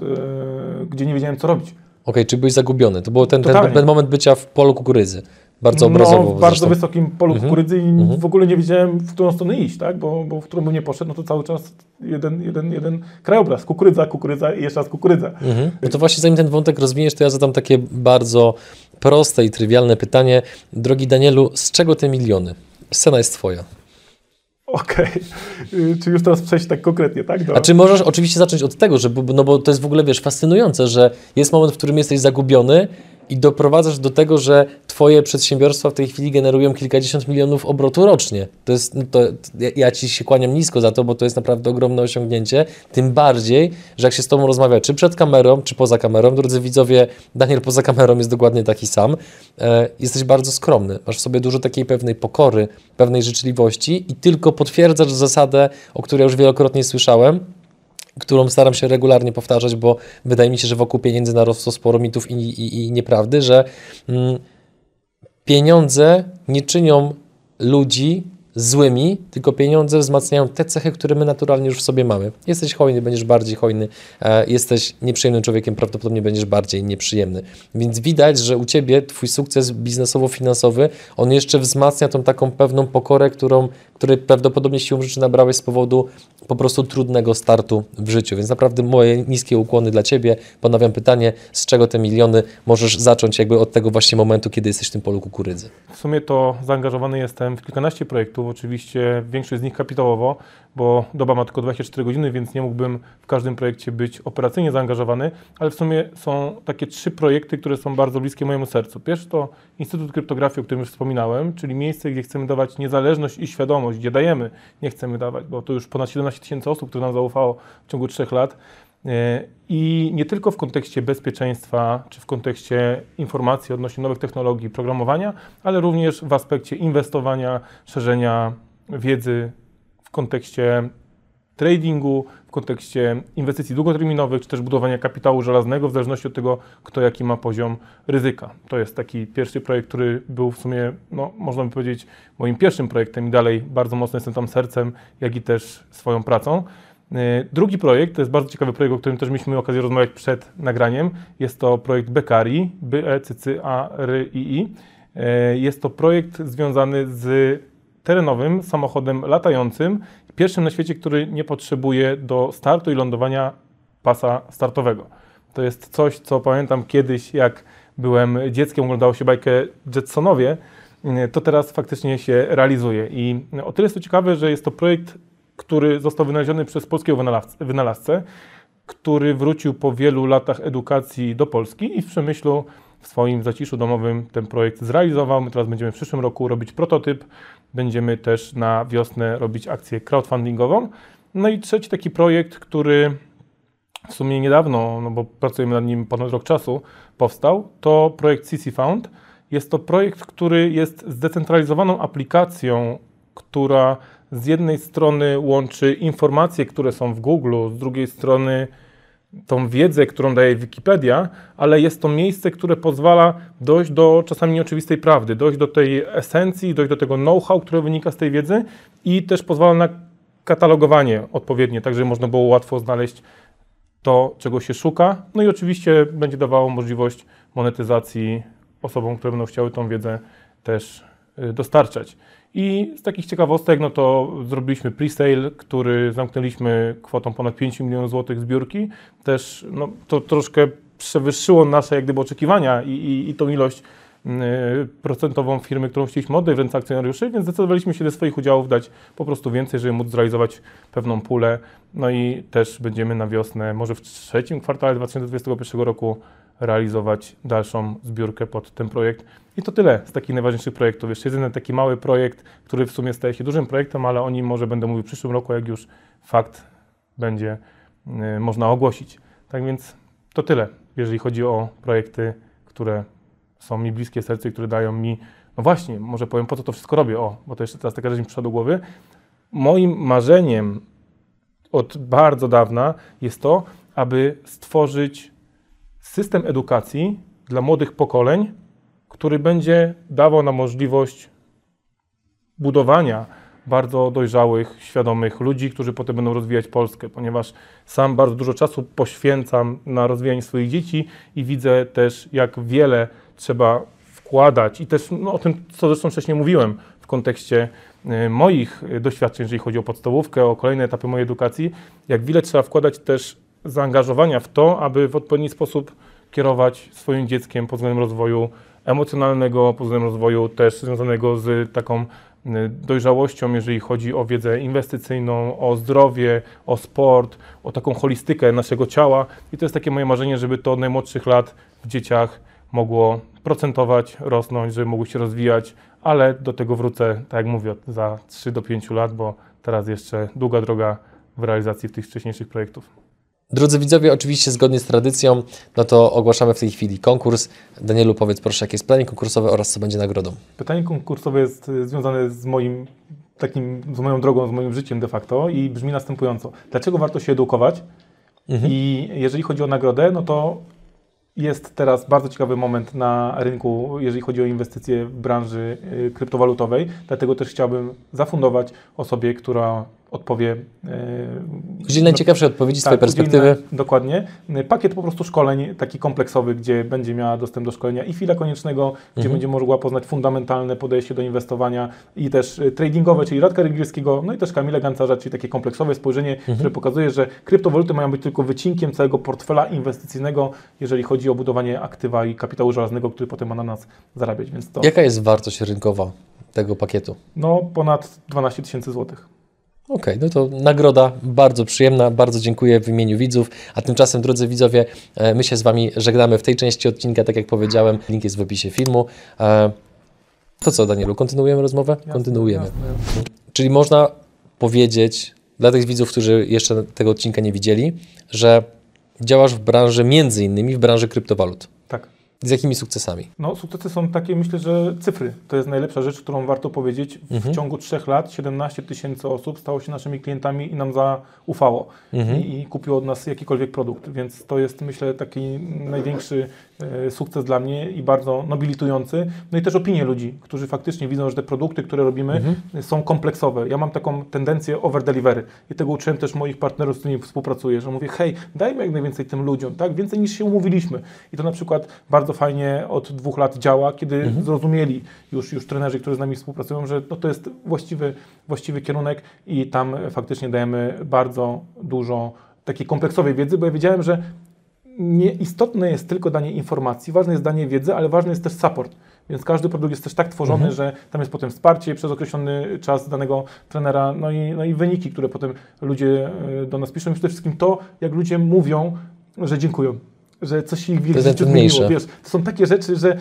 e, gdzie nie wiedziałem co robić. Okej, czy byłeś zagubiony? To był ten, ten, ten moment bycia w polu kukurydzy. Bardzo obrazowo no, w bardzo zresztą. Mhm. wysokim polu kukurydzy i w ogóle nie wiedziałem, w którą stronę iść, tak? bo, bo w którą bym nie poszedł, no to cały czas jeden, jeden, jeden krajobraz, kukurydza, kukurydza i jeszcze raz kukurydza. Mhm. No to właśnie zanim ten wątek rozwiniesz, to ja zadam takie bardzo proste i trywialne pytanie. Drogi Danielu, z czego te miliony? Scena jest twoja. Okej, Y, czy już teraz przejść tak konkretnie, tak? Do... A czy możesz oczywiście zacząć od tego, że, no bo to jest w ogóle, wiesz, fascynujące, że jest moment, w którym jesteś zagubiony, i doprowadzasz do tego, że twoje przedsiębiorstwa w tej chwili generują kilkadziesiąt milionów obrotu rocznie. To jest, no to, ja- ci się kłaniam nisko za to, bo to jest naprawdę ogromne osiągnięcie. Tym bardziej, że jak się z tobą rozmawia, czy przed kamerą, czy poza kamerą, drodzy widzowie, Daniel poza kamerą jest dokładnie taki sam. E, jesteś bardzo skromny. Masz w sobie dużo takiej pewnej pokory, pewnej życzliwości i tylko potwierdzasz zasadę, o której już wielokrotnie słyszałem, którą staram się regularnie powtarzać, bo wydaje mi się, że wokół pieniędzy narosło sporo mitów i, i, i nieprawdy, że mm, pieniądze nie czynią ludzi złymi, tylko pieniądze wzmacniają te cechy, które my naturalnie już w sobie mamy. Jesteś hojny, będziesz bardziej hojny, e, jesteś nieprzyjemnym człowiekiem, prawdopodobnie będziesz bardziej nieprzyjemny. Więc widać, że u Ciebie Twój sukces biznesowo-finansowy, on jeszcze wzmacnia tą taką pewną pokorę, którą, której prawdopodobnie siłą rzeczy nabrałeś z powodu po prostu trudnego startu w życiu. Więc naprawdę moje niskie ukłony dla Ciebie. Ponawiam pytanie, z czego te miliony możesz zacząć jakby od tego właśnie momentu, kiedy jesteś w tym polu kukurydzy. W sumie to zaangażowany jestem w kilkanaście projektów, oczywiście większość z nich kapitałowo, bo doba ma tylko 24 godziny, więc nie mógłbym w każdym projekcie być operacyjnie zaangażowany, ale w sumie są takie trzy projekty, które są bardzo bliskie mojemu sercu. Pierwszy to Instytut Kryptografii, o którym już wspominałem, czyli miejsce, gdzie chcemy dawać niezależność i świadomość, gdzie dajemy, nie chcemy dawać, bo to już ponad 17 tysięcy osób, które nam zaufało w ciągu trzech lat. E, I nie tylko w kontekście bezpieczeństwa, czy w kontekście informacji odnośnie nowych technologii, programowania, ale również w aspekcie inwestowania, szerzenia wiedzy w kontekście tradingu, w kontekście inwestycji długoterminowych, czy też budowania kapitału żelaznego, w zależności od tego, kto jaki ma poziom ryzyka. To jest taki pierwszy projekt, który był w sumie, no, można by powiedzieć, moim pierwszym projektem i dalej bardzo mocno jestem tam sercem, jak i też swoją pracą. Y, Drugi projekt, to jest bardzo ciekawy projekt, o którym też mieliśmy okazję rozmawiać przed nagraniem. Jest to projekt Bekari, B-E-C-C-A-R-I-I. Y, Jest to projekt związany z terenowym samochodem latającym, pierwszym na świecie, który nie potrzebuje do startu i lądowania pasa startowego. To jest coś, co pamiętam kiedyś, jak byłem dzieckiem, oglądało się bajkę Jetsonowie, to teraz faktycznie się realizuje. I o tyle jest to ciekawe, że jest to projekt, który został wynaleziony przez polskiego wynalazcę który wrócił po wielu latach edukacji do Polski i w Przemyślu w swoim zaciszu domowym ten projekt zrealizował. My teraz będziemy w przyszłym roku robić prototyp, będziemy też na wiosnę robić akcję crowdfundingową. No i trzeci taki projekt, który w sumie niedawno, no bo pracujemy nad nim ponad rok czasu, powstał, to projekt CC Found. Jest to projekt, który jest zdecentralizowaną aplikacją, która z jednej strony łączy informacje, które są w Google, z drugiej strony tą wiedzę, którą daje Wikipedia, ale jest to miejsce, które pozwala dojść do czasami nieoczywistej prawdy, dojść do tej esencji, dojść do tego know-how, które wynika z tej wiedzy i też pozwala na katalogowanie odpowiednie, tak żeby można było łatwo znaleźć to, czego się szuka. No i oczywiście będzie dawało możliwość monetyzacji osobom, które będą chciały tą wiedzę też y, dostarczać. I z takich ciekawostek, no to zrobiliśmy pre-sale, który zamknęliśmy kwotą ponad 5 milionów złotych zbiórki. Też no, to troszkę przewyższyło nasze jak gdyby oczekiwania i, i, i tą ilość y, procentową firmy, którą chcieliśmy oddać w ręce akcjonariuszy, więc zdecydowaliśmy się do swoich udziałów dać po prostu więcej, żeby móc zrealizować pewną pulę. No i też będziemy na wiosnę, może w trzecim kwartale 2021 roku realizować dalszą zbiórkę pod ten projekt. I to tyle z takich najważniejszych projektów. Jeszcze jeden taki mały projekt, który w sumie staje się dużym projektem, ale o nim może będę mówił w przyszłym roku, jak już fakt będzie y, można ogłosić. Tak więc to tyle, jeżeli chodzi o projekty, które są mi bliskie sercu i które dają mi, no właśnie, może powiem, po co to wszystko robię, o, bo to jeszcze teraz taka rzecz mi przyszła do głowy. Moim marzeniem od bardzo dawna jest to, aby stworzyć system edukacji dla młodych pokoleń, który będzie dawał nam możliwość budowania bardzo dojrzałych, świadomych ludzi, którzy potem będą rozwijać Polskę, ponieważ sam bardzo dużo czasu poświęcam na rozwijanie swoich dzieci i widzę też, jak wiele trzeba wkładać. I też no, o tym, co zresztą wcześniej mówiłem w kontekście y, moich y, doświadczeń, jeżeli chodzi o podstawówkę, o kolejne etapy mojej edukacji, jak wiele trzeba wkładać też zaangażowania w to, aby w odpowiedni sposób kierować swoim dzieckiem pod względem rozwoju emocjonalnego, pod względem rozwoju też związanego z taką y, dojrzałością, jeżeli chodzi o wiedzę inwestycyjną, o zdrowie, o sport, o taką holistykę naszego ciała. I to jest takie moje marzenie, żeby to od najmłodszych lat w dzieciach mogło procentować, rosnąć, żeby mogły się rozwijać, ale do tego wrócę, tak jak mówię, za 3 do 5 lat, bo teraz jeszcze długa droga w realizacji tych wcześniejszych projektów. Drodzy widzowie, oczywiście zgodnie z tradycją, no to ogłaszamy w tej chwili konkurs. Danielu, powiedz proszę, jakie jest pytanie konkursowe oraz co będzie nagrodą. Pytanie konkursowe jest y, związane z moim takim, z moją drogą, z moim życiem de facto i brzmi następująco. Dlaczego warto się edukować? I jeżeli chodzi o nagrodę, no to jest teraz bardzo ciekawy moment na rynku, jeżeli chodzi o inwestycje w branży y, kryptowalutowej, dlatego też chciałbym zafundować osobie, która odpowie. y, Udzieli najciekawszej odpowiedzi z Twojej tak, perspektywy. Dokładnie. Pakiet po prostu szkoleń, taki kompleksowy, gdzie będzie miała dostęp do szkolenia i fila koniecznego, gdzie Mhm. będzie mogła poznać fundamentalne podejście do inwestowania i też y, tradingowe, czyli Radka Rygielskiego, no i też Kamila Gancarza, czyli takie kompleksowe spojrzenie, Mhm. które pokazuje, że kryptowaluty mają być tylko wycinkiem całego portfela inwestycyjnego, jeżeli chodzi o budowanie aktywa i kapitału żelaznego, który potem ma na nas zarabiać. Więc to Jaka jest wartość rynkowa tego pakietu? no, ponad 12 tysięcy złotych. Okej, no to nagroda bardzo przyjemna, bardzo dziękuję w imieniu widzów, a tymczasem drodzy widzowie, e, my się z Wami żegnamy w tej części odcinka, tak jak powiedziałem, link jest w opisie filmu. E, To co Danielu, kontynuujemy rozmowę? Kontynuujemy. Jasne, jasne. Czyli można powiedzieć dla tych widzów, którzy jeszcze tego odcinka nie widzieli, że działasz w branży, między innymi w branży kryptowalut. Tak. Z jakimi sukcesami? No, sukcesy są takie, myślę, że cyfry. To jest najlepsza rzecz, którą warto powiedzieć. W Mhm. ciągu trzech lat 17 tysięcy osób stało się naszymi klientami i nam zaufało Mhm. I, i kupiło od nas jakikolwiek produkt. Więc to jest, myślę, taki największy e, sukces dla mnie i bardzo nobilitujący. No i też opinie ludzi, którzy faktycznie widzą, że te produkty, które robimy, Mhm. są kompleksowe. Ja mam taką tendencję over delivery i tego uczyłem też moich partnerów, z którymi współpracuję, że mówię, hej, dajmy jak najwięcej tym ludziom, tak? Więcej niż się umówiliśmy. I to na przykład bardzo fajnie od dwóch lat działa, kiedy Mhm. zrozumieli już, już trenerzy, którzy z nami współpracują, że no to jest właściwy, właściwy kierunek i tam faktycznie dajemy bardzo dużo takiej kompleksowej wiedzy, bo ja wiedziałem, że nieistotne jest tylko danie informacji, ważne jest danie wiedzy, ale ważny jest też support. Więc każdy produkt jest też tak tworzony, że tam jest potem wsparcie przez określony czas danego trenera, no i, no i wyniki, które potem ludzie e, do nas piszą. I przede wszystkim to, jak ludzie mówią, że dziękują, że coś ich w ich To życiu zmieniło. Wiesz, to są takie rzeczy, że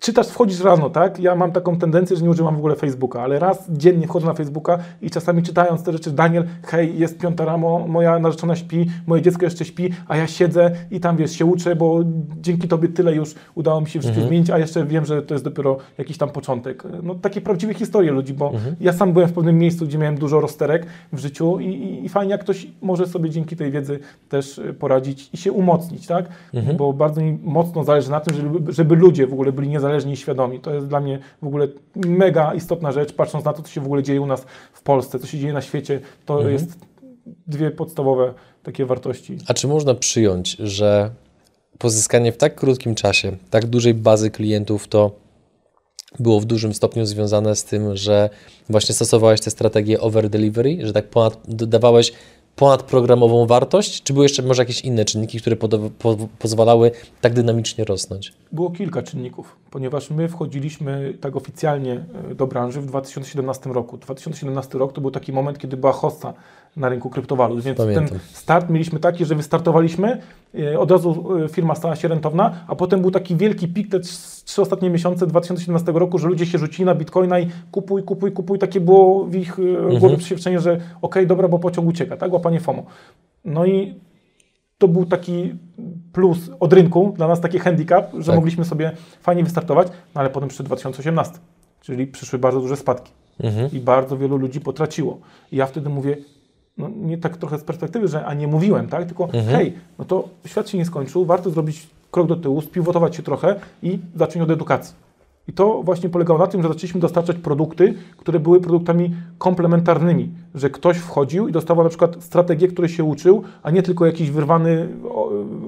czytasz, wchodzisz rano, tak? Ja mam taką tendencję, że nie używam w ogóle Facebooka, ale raz dziennie wchodzę na Facebooka i czasami czytając te rzeczy, Daniel, hej, jest piąta rano, moja narzeczona śpi, moje dziecko jeszcze śpi, a ja siedzę i tam, wiesz, się uczę, bo dzięki Tobie tyle już udało mi się w życiu zmienić, a jeszcze wiem, że to jest dopiero jakiś tam początek. No takie prawdziwe historie ludzi, bo ja sam byłem w pewnym miejscu, gdzie miałem dużo rozterek w życiu i, i, i fajnie, jak ktoś może sobie dzięki tej wiedzy też y, poradzić i się umocnić, tak? Bo bardzo mi mocno zależy na tym, żeby, żeby ludzie w ogóle byli niezależni i świadomi. To jest dla mnie w ogóle mega istotna rzecz, patrząc na to, co się w ogóle dzieje u nas w Polsce, co się dzieje na świecie. To jest dwie podstawowe takie wartości. A czy można przyjąć, że pozyskanie w tak krótkim czasie tak dużej bazy klientów to było w dużym stopniu związane z tym, że właśnie stosowałeś tę strategię over delivery, że tak ponad, dodawałeś ponadprogramową wartość, czy były jeszcze może jakieś inne czynniki, które po, pozwalały tak dynamicznie rosnąć? Było kilka czynników, ponieważ my wchodziliśmy tak oficjalnie e, do branży w 2017 roku. 2017 rok to był taki moment, kiedy była hossa na rynku kryptowalut, więc Pamiętam. ten start mieliśmy taki, że wystartowaliśmy, e, od razu e, firma stała się rentowna, a potem był taki wielki pik te trz- trzy ostatnie miesiące 2017 roku, że ludzie się rzucili na bitcoina i kupuj, kupuj, kupuj. Takie było w ich e, głowie przeświadczenie, że okej, dobra, bo pociąg ucieka, tak? Łapanie FOMO. No i to był taki plus od rynku, dla nas taki handicap, że Tak. mogliśmy sobie fajnie wystartować, no ale potem przyszedł 2018, czyli przyszły bardzo duże spadki Mhm. i bardzo wielu ludzi potraciło. I ja wtedy mówię, no nie tak trochę z perspektywy, że a nie mówiłem, tak, tylko Mhm. hej, no to świat się nie skończył, warto zrobić krok do tyłu, spiwotować się trochę i zacząć od edukacji. I to właśnie polegało na tym, że zaczęliśmy dostarczać produkty, które były produktami komplementarnymi, że ktoś wchodził i dostawał na przykład strategię, której się uczył, a nie tylko jakiś wyrwany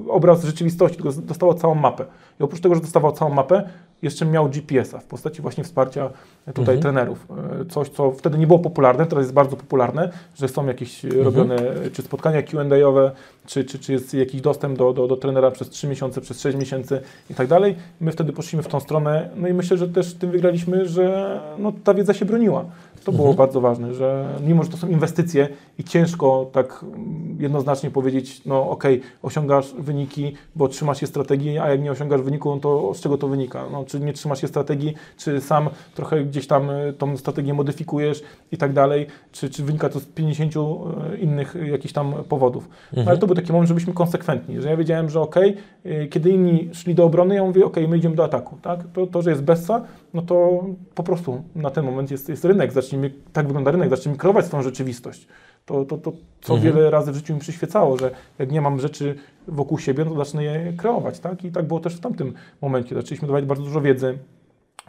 obraz rzeczywistości, tylko dostawał całą mapę. I oprócz tego, że dostawał całą mapę, jeszcze miał GPS-a w postaci właśnie wsparcia tutaj trenerów, e, coś, co wtedy nie było popularne, teraz jest bardzo popularne, że są jakieś Mhm. robione czy spotkania Q&A-owe, czy, czy, czy jest jakiś dostęp do, do, do trenera przez 3 miesiące, przez 6 miesięcy i tak dalej. My wtedy poszliśmy w tą stronę, no i myślę, że też tym wygraliśmy, że no, ta wiedza się broniła. To było bardzo ważne, że mimo, że to są inwestycje i ciężko tak mm, jednoznacznie powiedzieć, no okej, osiągasz wyniki, bo trzymasz się strategii, a jak nie osiągasz wyniku, no to z czego to wynika? No, czy nie trzymasz się strategii, czy sam trochę gdzieś tam y, tą strategię modyfikujesz i tak dalej, czy, czy wynika to z 50 y, innych jakichś tam powodów. No, ale to był taki moment, żebyśmy konsekwentni, że ja wiedziałem, że okej, y, kiedy inni szli do obrony, ja mówię, okej, my idziemy do ataku, tak? To, to, że jest Bessa, no to po prostu na ten moment jest, jest rynek, zacznijmy, tak wygląda rynek, zacznijmy kreować swoją rzeczywistość. To, to, to co wiele razy w życiu mi przyświecało, że jak nie mam rzeczy wokół siebie, no to zacznę je kreować, tak? I tak było też w tamtym momencie. Zaczęliśmy dawać bardzo dużo wiedzy,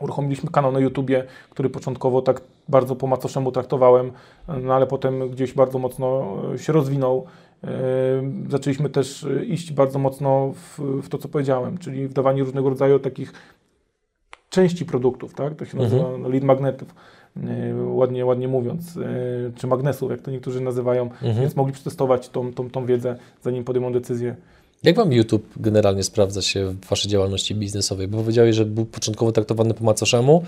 Uruchomiliśmy kanał na YouTubie, który początkowo tak bardzo po macoszemu traktowałem, no ale potem gdzieś bardzo mocno e, się rozwinął. E, Zaczęliśmy też e, iść bardzo mocno w, w to, co powiedziałem, czyli w dawanie różnego rodzaju takich części produktów, tak? To się nazywa lead magnetów, ładnie, ładnie mówiąc, e, czy magnesów, jak to niektórzy nazywają, więc mogli przetestować tą, tą, tą wiedzę, zanim podejmą decyzję. Jak Wam YouTube generalnie sprawdza się w Waszej działalności biznesowej? Bo powiedziałeś, że był początkowo traktowany po macoszemu,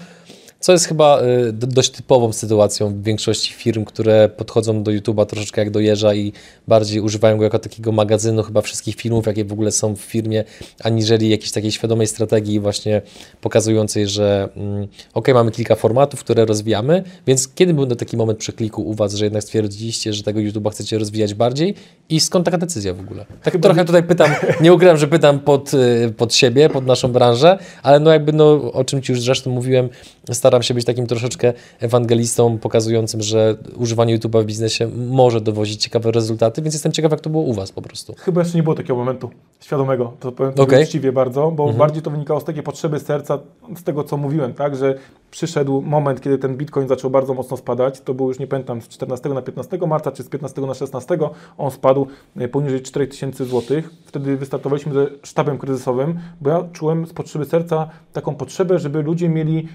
co jest chyba y, do- dość typową sytuacją w większości firm, które podchodzą do YouTube'a troszeczkę jak do jeża i bardziej używają go jako takiego magazynu chyba wszystkich filmów, jakie w ogóle są w firmie, aniżeli jakiejś takiej świadomej strategii właśnie pokazującej, że mm, ok, mamy kilka formatów, które rozwijamy, więc kiedy był taki moment przekliku u Was, że jednak stwierdziliście, że tego YouTube'a chcecie rozwijać bardziej i skąd taka decyzja w ogóle? Tak trochę tutaj pytam, nie ukrywam, że pytam pod, y, pod siebie, pod naszą branżę, ale no jakby no, o czym Ci już zresztą mówiłem, staram się być takim troszeczkę ewangelistą, pokazującym, że używanie YouTube'a w biznesie może dowozić ciekawe rezultaty, więc jestem ciekaw, jak to było u Was po prostu. Chyba jeszcze nie było takiego momentu świadomego, to powiem Okej. uczciwie bardzo, bo bardziej to wynikało z takiej potrzeby serca, z tego co mówiłem, tak, że przyszedł moment, kiedy ten Bitcoin zaczął bardzo mocno spadać, to był już nie pamiętam z 14 na 15 marca, czy z 15 na 16, on spadł e, poniżej 4000 zł. Wtedy wystartowaliśmy ze sztabem kryzysowym, bo ja czułem z potrzeby serca taką potrzebę, żeby ludzie mieli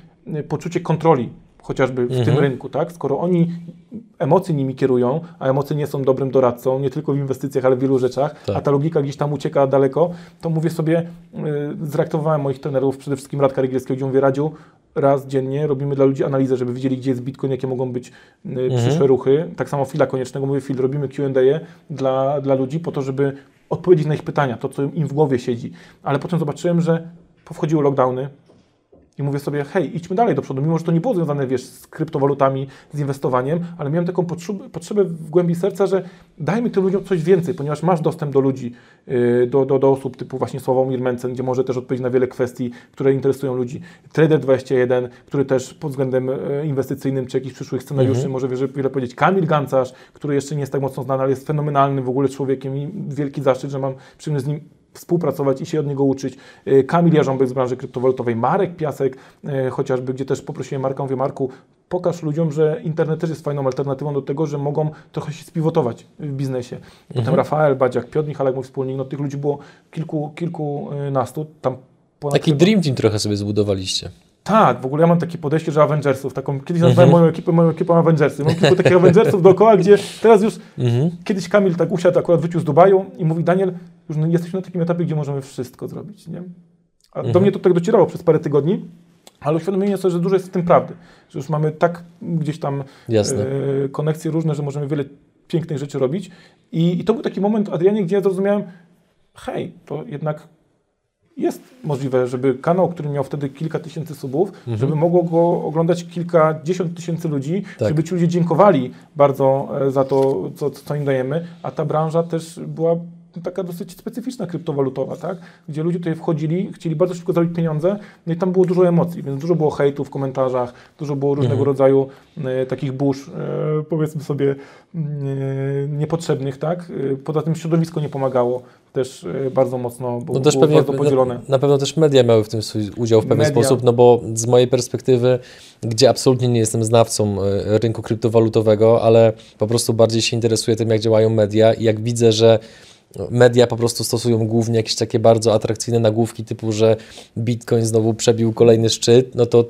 poczucie kontroli chociażby w tym rynku, tak? Skoro oni emocje nimi kierują, a emocje nie są dobrym doradcą, nie tylko w inwestycjach, ale w wielu rzeczach, Tak. a ta logika gdzieś tam ucieka daleko, to mówię sobie, yy, zreaktowałem moich trenerów, przede wszystkim Radka Rygielskiego, gdzie mówię, Radziu, raz dziennie robimy dla ludzi analizę, żeby wiedzieli, gdzie jest Bitcoin, jakie mogą być yy, przyszłe ruchy. Tak samo Fila Koniecznego, mówię, Phil, robimy Q&A dla, dla ludzi po to, żeby odpowiedzieć na ich pytania, to, co im w głowie siedzi. Ale potem zobaczyłem, że powchodziły lockdowny, i mówię sobie, hej, idźmy dalej do przodu, mimo że to nie było związane, wiesz, z kryptowalutami, z inwestowaniem, ale miałem taką potrzebę, w głębi serca, że dajmy tym ludziom coś więcej, ponieważ masz dostęp do ludzi, yy, do, do, do osób typu właśnie Sławomir Mencen, gdzie może też odpowiedzieć na wiele kwestii, które interesują ludzi. Trader21, który też pod względem yy, inwestycyjnym czy jakichś przyszłych scenariuszy może wiele, wiele powiedzieć. Kamil Gancarz, który jeszcze nie jest tak mocno znany, ale jest fenomenalnym w ogóle człowiekiem i wielki zaszczyt, że mam przyjemność z nim współpracować i się od niego uczyć. Y, Kamil Jarząbek z branży kryptowalutowej, Marek Piasek y, chociażby, gdzie też poprosiłem Marka, mówię Marku, pokaż ludziom, że internet też jest fajną alternatywą do tego, że mogą trochę się spiwotować w biznesie. Potem Rafael Badziak, Piotr Michalek, mój wspólnik, no tych ludzi było kilku, kilkunastu, tam ponad Taki dream team trochę sobie zbudowaliście. tak, w ogóle ja mam takie podejście, że Avengersów, taką, kiedyś nazwałem moją ekipę moją ekipą Avengersy. Mam kilku takich Avengersów dookoła, gdzie teraz już, kiedyś Kamil tak usiadł, akurat wrócił z Dubaju i mówi, Daniel, już no, jesteśmy na takim etapie, gdzie możemy wszystko zrobić, nie? A do mnie to tak docierało przez parę tygodni, ale uświadomienie sobie, że dużo jest w tym prawdy, że już mamy tak gdzieś tam Jasne. e, konekcje różne, że możemy wiele pięknych rzeczy robić. I, I to był taki moment, Adrianie, gdzie ja zrozumiałem, hej, to jednak jest możliwe, żeby kanał, który miał wtedy kilka tysięcy subów, żeby mogło go oglądać kilkadziesiąt tysięcy ludzi, Tak. żeby ci ludzie dziękowali bardzo e, za to, co, co im dajemy, a ta branża też była taka dosyć specyficzna kryptowalutowa, tak? gdzie ludzie tutaj wchodzili, chcieli bardzo szybko zarobić pieniądze, no i tam było dużo emocji, więc dużo było hejtu w komentarzach, dużo było różnego rodzaju e, takich burz, e, powiedzmy sobie, e, niepotrzebnych, tak? E, poza tym środowisko nie pomagało, też e, bardzo mocno było, No też było pewnie bardzo podzielone. Na, na pewno też media miały w tym swój udział w pewien Media. sposób, no bo z mojej perspektywy, gdzie absolutnie nie jestem znawcą e, rynku kryptowalutowego, ale po prostu bardziej się interesuję tym, jak działają media i jak widzę, że media po prostu stosują głównie jakieś takie bardzo atrakcyjne nagłówki typu, że Bitcoin znowu przebił kolejny szczyt, no to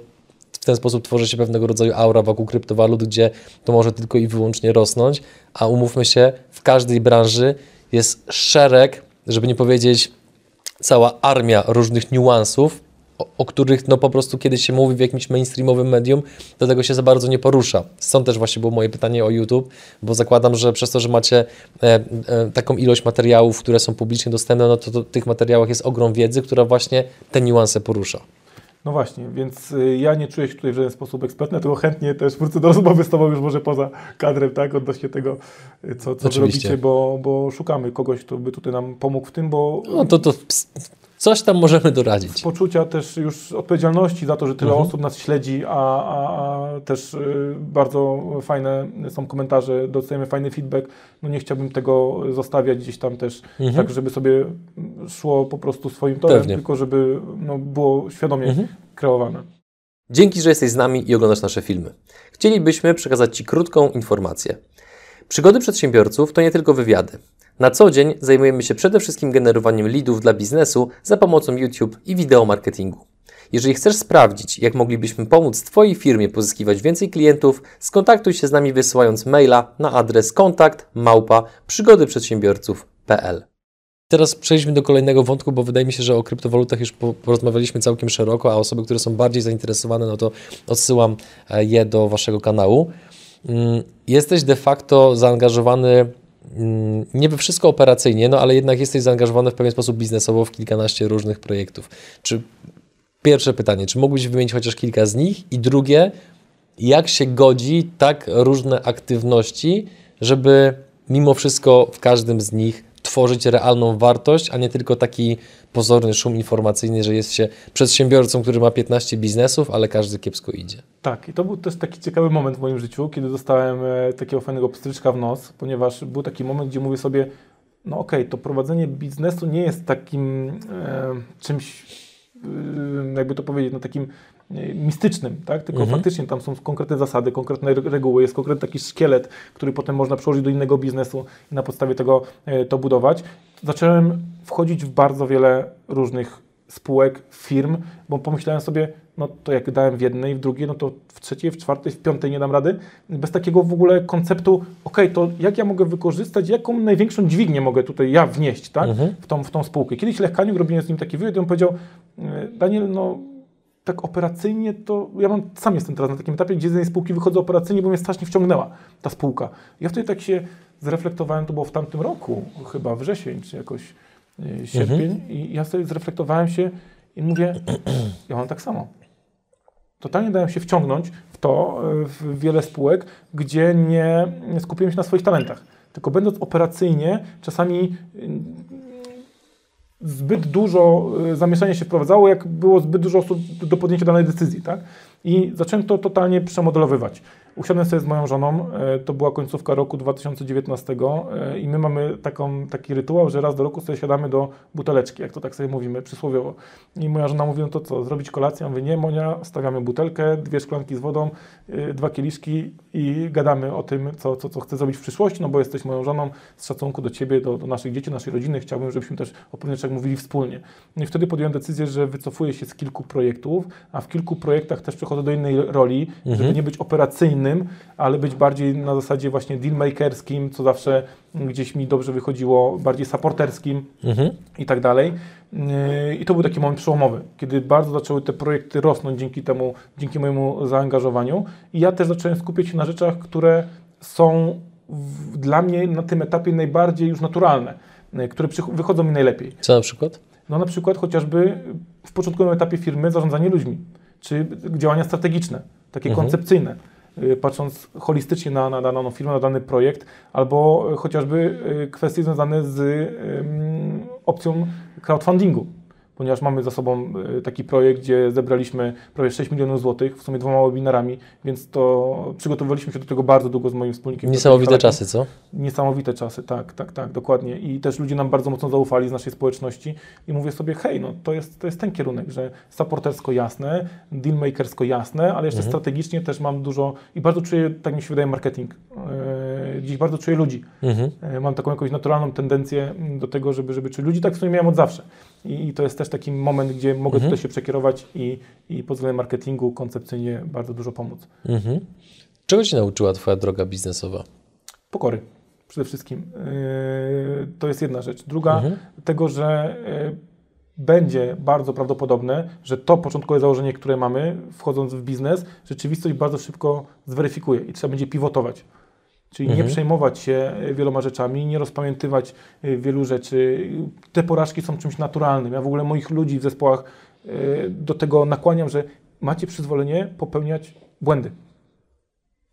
w ten sposób tworzy się pewnego rodzaju aura wokół kryptowalut, gdzie to może tylko i wyłącznie rosnąć, a umówmy się, w każdej branży jest szereg, żeby nie powiedzieć cała armia różnych niuansów, o, o, których no po prostu kiedy się mówi w jakimś mainstreamowym medium, do tego się za bardzo nie porusza. Stąd też właśnie było moje pytanie o YouTube, bo zakładam, że przez to, że macie e, e, taką ilość materiałów, które są publicznie dostępne, no to, to w tych materiałach jest ogrom wiedzy, która właśnie te niuanse porusza. No właśnie, więc y, ja nie czuję się tutaj w żaden sposób ekspertny, tylko chętnie też wrócę do rozmowy z Tobą już może poza kadrem, tak, odnośnie tego, y, co, co robicie, bo, bo szukamy kogoś, kto by tutaj nam pomógł w tym, bo... No to, to coś tam możemy doradzić. Poczucia też już odpowiedzialności za to, że tyle mhm. osób nas śledzi, a, a, a też y, bardzo fajne są komentarze, dostajemy fajny feedback. No nie chciałbym tego zostawiać gdzieś tam też, mhm. tak żeby sobie szło po prostu swoim torem, Pewnie. tylko żeby no, było świadomie mhm. kreowane. Dzięki, że jesteś z nami i oglądasz nasze filmy. Chcielibyśmy przekazać Ci krótką informację. Przygody przedsiębiorców to nie tylko wywiady. Na co dzień zajmujemy się przede wszystkim generowaniem leadów dla biznesu za pomocą YouTube i wideo marketingu. Jeżeli chcesz sprawdzić, jak moglibyśmy pomóc Twojej firmie pozyskiwać więcej klientów, skontaktuj się z nami wysyłając maila na adres kontakt małpa przygodyprzedsiębiorców.pl. Teraz przejdźmy do kolejnego wątku, bo wydaje mi się, że o kryptowalutach już porozmawialiśmy całkiem szeroko, a osoby, które są bardziej zainteresowane, no to odsyłam e, je do Waszego kanału. Mm, jesteś de facto zaangażowany Mm, we wszystko operacyjnie, no ale jednak jesteś zaangażowany w pewien sposób biznesowo w kilkanaście różnych projektów. Czy pierwsze pytanie, czy mógłbyś wymienić chociaż kilka z nich? I drugie, jak się godzi tak różne aktywności, żeby mimo wszystko w każdym z nich tworzyć realną wartość, a nie tylko taki pozorny szum informacyjny, że jest się przedsiębiorcą, który ma 15 biznesów, ale każdy kiepsko idzie. Tak, i to był też taki ciekawy moment w moim życiu, kiedy dostałem e, takiego fajnego pstryczka w nos, ponieważ był taki moment, gdzie mówię sobie, no okej, okay, to prowadzenie biznesu nie jest takim e, czymś, e, jakby to powiedzieć, no takim mistycznym, tak? tylko mhm. faktycznie tam są konkretne zasady, konkretne reguły, jest konkretny taki szkielet, który potem można przełożyć do innego biznesu i na podstawie tego e, to budować. Zacząłem wchodzić w bardzo wiele różnych spółek, firm, bo pomyślałem sobie, no to jak dałem w jednej, w drugiej, no to w trzeciej, w czwartej, w piątej nie dam rady. Bez takiego w ogóle konceptu, ok, to jak ja mogę wykorzystać, jaką największą dźwignię mogę tutaj ja wnieść tak, mhm. w, tą, w tą spółkę. Kiedyś Lech Kaniuk, robiłem z nim taki wywiad i on powiedział, e, Daniel, no tak operacyjnie to, ja mam, sam jestem teraz na takim etapie, gdzie z tej spółki wychodzę operacyjnie, bo mnie strasznie wciągnęła ta spółka. Ja wtedy tak się zreflektowałem, to było w tamtym roku, chyba wrzesień, czy jakoś e, sierpień mhm. i ja sobie zreflektowałem się i mówię, ja mam tak samo. Totalnie dałem się wciągnąć w to, e, w wiele spółek, gdzie nie skupiłem się na swoich talentach. Tylko będąc operacyjnie, czasami zbyt dużo e, zamieszania się wprowadzało, jak było zbyt dużo osób do podjęcia danej decyzji, tak? I zacząłem to totalnie przemodelowywać. Usiadłem sobie z moją żoną, e, to była końcówka roku 2019 e, i my mamy taką, taki rytuał, że raz do roku sobie siadamy do buteleczki, jak to tak sobie mówimy przysłowiowo. I moja żona mówi, no to co, zrobić kolację? Ja mówię, nie, Monia, stawiamy butelkę, dwie szklanki z wodą, e, dwa kieliszki i gadamy o tym, co, co, co chcę zrobić w przyszłości, no bo jesteś moją żoną, z szacunku do Ciebie, do, do naszych dzieci, naszej rodziny, chciałbym, żebyśmy też o pewnych rzeczach mówili wspólnie. No I wtedy podjąłem decyzję, że wycofuję się z kilku projektów, a w kilku projektach też przechodzę do innej roli, mhm. żeby nie być operacyjnym, ale być bardziej na zasadzie właśnie dealmakerskim, co zawsze gdzieś mi dobrze wychodziło, bardziej supporterskim mhm. i tak dalej. I to był taki moment przełomowy, kiedy bardzo zaczęły te projekty rosnąć dzięki temu, dzięki mojemu zaangażowaniu. I ja też zacząłem skupiać się na rzeczach, które są w, dla mnie na tym etapie najbardziej już naturalne, które wychodzą mi najlepiej. Co na przykład? No na przykład chociażby w początkowym etapie firmy zarządzanie ludźmi, czy działania strategiczne, takie mhm. koncepcyjne. Y, patrząc holistycznie na, na daną firmę, na dany projekt, albo chociażby y, kwestie związane z opcją crowdfundingu ponieważ mamy za sobą e, taki projekt, gdzie zebraliśmy prawie 6 milionów złotych, w sumie dwoma webinarami, więc to przygotowaliśmy się do tego bardzo długo z moim wspólnikiem. Niesamowite czasy, co? Niesamowite czasy, tak, tak, tak, dokładnie. I też ludzie nam bardzo mocno zaufali z naszej społeczności i mówię sobie, hej, no to jest, to jest ten kierunek, że supportersko jasne, dealmakersko jasne, ale jeszcze mhm. strategicznie też mam dużo i bardzo czuję, tak mi się wydaje, marketing. E, gdzieś bardzo czuję ludzi. Mhm. E, Mam taką jakąś naturalną tendencję do tego, żeby, żeby czuć ludzi. Tak w sumie miałem od zawsze. I, to jest też taki moment, gdzie mogę Mhm. tutaj się przekierować i, i pod względem marketingu koncepcyjnie bardzo dużo pomóc. Mhm. Czego Cię nauczyła Twoja droga biznesowa? Pokory przede wszystkim. Yy, To jest jedna rzecz. Druga, Mhm. tego, że yy, będzie bardzo prawdopodobne, że to początkowe założenie, które mamy, wchodząc w biznes, rzeczywistość bardzo szybko zweryfikuje i trzeba będzie pivotować. Czyli nie Mhm. przejmować się y, wieloma rzeczami, nie rozpamiętywać y, wielu rzeczy. Te porażki są czymś naturalnym. Ja w ogóle moich ludzi w zespołach y, do tego nakłaniam, że macie przyzwolenie popełniać błędy.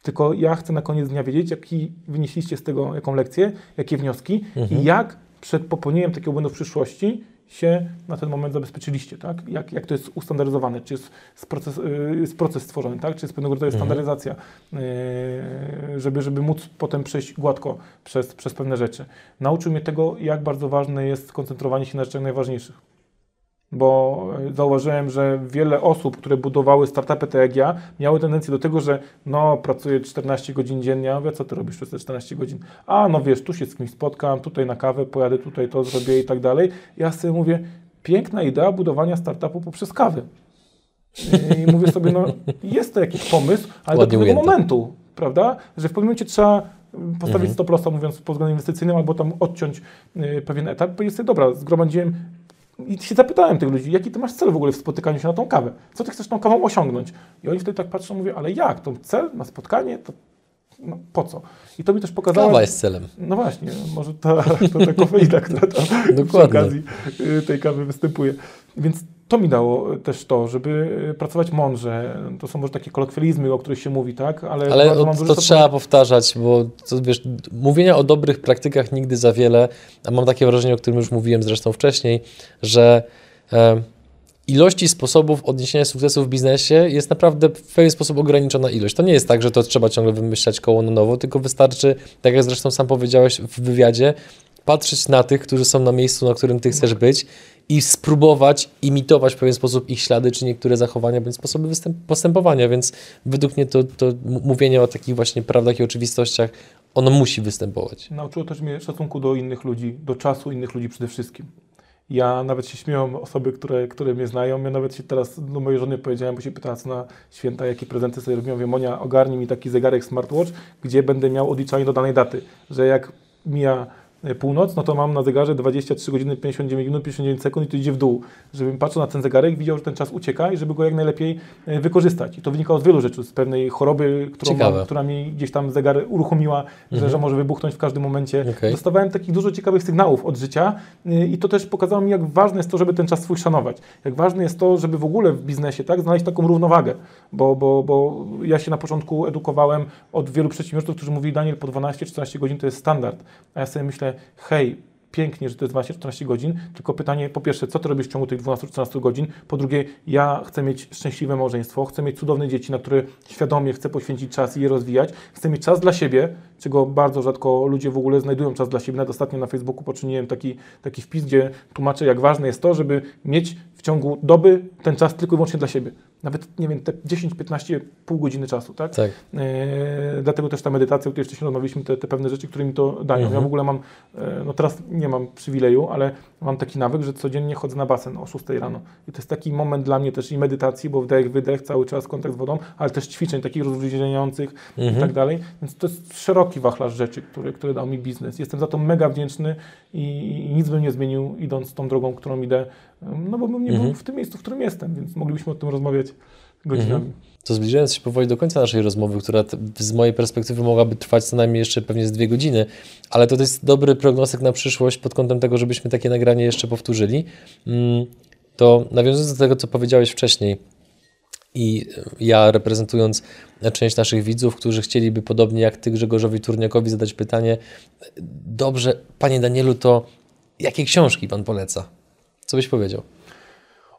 Tylko ja chcę na koniec dnia wiedzieć, jaki wynieśliście z tego, jaką lekcję, jakie wnioski Mhm. i jak przed popełnieniem takiego błędu w przyszłości się na ten moment zabezpieczyliście, tak? Jak, jak to jest ustandaryzowane, czy jest, proces, y, jest proces stworzony, tak? Czy jest pewnego rodzaju Mhm. standaryzacja, yy, żeby, żeby móc potem przejść gładko przez, przez pewne rzeczy. Nauczył mnie tego, jak bardzo ważne jest koncentrowanie się na rzeczach najważniejszych. Bo zauważyłem, że wiele osób, które budowały startupy tak jak ja, miały tendencję do tego, że no, pracuję 14 godzin dziennie, ja mówię, co ty robisz przez te 14 godzin? A, no wiesz, tu się z kimś spotkam, tutaj na kawę pojadę, tutaj to zrobię i tak dalej. Ja sobie mówię, piękna idea budowania startupu poprzez kawę. I mówię sobie, no jest to jakiś pomysł, ale Ładnie do pewnego momentu, prawda? Że w pewnym momencie trzeba postawić Mhm. stop lossa, mówiąc pod względem inwestycyjnym, albo tam odciąć y, pewien etap, powiedzieć sobie, dobra, zgromadziłem i się zapytałem tych ludzi, jaki ty masz cel w ogóle w spotykaniu się na tą kawę? Co ty chcesz tą kawą osiągnąć? I oni wtedy tak patrzą, mówię, ale jak? To cel na spotkanie? To no, po co? I to mi też pokazało... Kawa jest celem. No właśnie, może ta, to ta kofeina, która tam przy Dokładnie. okazji y, tej kawy występuje. Więc to mi dało też to, żeby y, pracować mądrze. To są może takie kolokwializmy, o których się mówi, tak? Ale, Ale to dużo trzeba powtarzać, bo to, wiesz, mówienia o dobrych praktykach nigdy za wiele, a mam takie wrażenie, o którym już mówiłem zresztą wcześniej, że e, ilości sposobów odniesienia sukcesu w biznesie jest naprawdę w pewien sposób ograniczona ilość. To nie jest tak, że to trzeba ciągle wymyślać koło na nowo, tylko wystarczy, tak jak zresztą sam powiedziałeś w wywiadzie, patrzeć na tych, którzy są na miejscu, na którym ty chcesz być i spróbować imitować w pewien sposób ich ślady, czy niektóre zachowania, bądź sposoby postępowania, więc według mnie to, to mówienie o takich właśnie prawdach i oczywistościach, ono musi występować. Nauczyło też mnie szacunku do innych ludzi, do czasu innych ludzi przede wszystkim. Ja nawet się śmieją osoby, które, które mnie znają. Ja nawet się teraz do mojej żony powiedziałem, bo się pytała co na święta, jakie prezenty sobie robią. Mówię, Monia, ogarnij mi taki zegarek smartwatch, gdzie będę miał odliczanie do danej daty. Że jak mija północ, no to mam na zegarze 23 godziny 59 minut 59 sekund i to idzie w dół. Żebym patrzył na ten zegarek, widział, że ten czas ucieka i żeby go jak najlepiej e, wykorzystać. I to wynikało z wielu rzeczy, z pewnej choroby, którą mam, która mi gdzieś tam zegar uruchomiła, że, że może wybuchnąć w każdym momencie. Okej. Dostawałem takich dużo ciekawych sygnałów od życia y, i to też pokazało mi, jak ważne jest to, żeby ten czas swój szanować. Jak ważne jest to, żeby w ogóle w biznesie tak, znaleźć taką równowagę. Bo, bo, bo ja się na początku edukowałem od wielu przedsiębiorców, którzy mówili, Daniel, po 12-14 godzin to jest standard. A ja sobie myślę, hej, pięknie, że to jest 12-14 godzin, tylko pytanie, po pierwsze, co ty robisz w ciągu tych 12-14 godzin? Po drugie, ja chcę mieć szczęśliwe małżeństwo, chcę mieć cudowne dzieci, na które świadomie chcę poświęcić czas i je rozwijać, chcę mieć czas dla siebie, czego bardzo rzadko ludzie w ogóle znajdują czas dla siebie. Nawet ostatnio na Facebooku poczyniłem taki, taki wpis, gdzie tłumaczę, jak ważne jest to, żeby mieć w ciągu doby ten czas tylko i wyłącznie dla siebie. Nawet, nie wiem, te 10-15, pół godziny czasu, tak? Tak. E, dlatego też ta medytacja, o której wcześniej rozmawialiśmy, te, te pewne rzeczy, które mi to dają. Mhm. Ja w ogóle mam, e, no teraz nie mam przywileju, ale mam taki nawyk, że codziennie chodzę na basen o 6 rano. I to jest taki moment dla mnie też i medytacji, bo wdech, wydech, cały czas kontakt z wodą, ale też ćwiczeń takich rozluźniających i Mhm. tak dalej. Więc to jest szeroki wachlarz rzeczy, które, które dał mi biznes. Jestem za to mega wdzięczny i, i nic bym nie zmienił, idąc tą drogą, którą idę, no bo bym nie Mhm. był w tym miejscu, w którym jestem, więc moglibyśmy o tym rozmawiać godzinami. To zbliżając się powoli do końca naszej rozmowy, która z mojej perspektywy mogłaby trwać co najmniej jeszcze pewnie z dwie godziny, ale to jest dobry prognostyk na przyszłość pod kątem tego, żebyśmy takie nagranie jeszcze powtórzyli. Mm, To nawiązując do tego, co powiedziałeś wcześniej, i ja reprezentując część naszych widzów, którzy chcieliby podobnie jak Ty Grzegorzowi Turniakowi zadać pytanie, dobrze, Panie Danielu, to jakie książki Pan poleca? Co byś powiedział?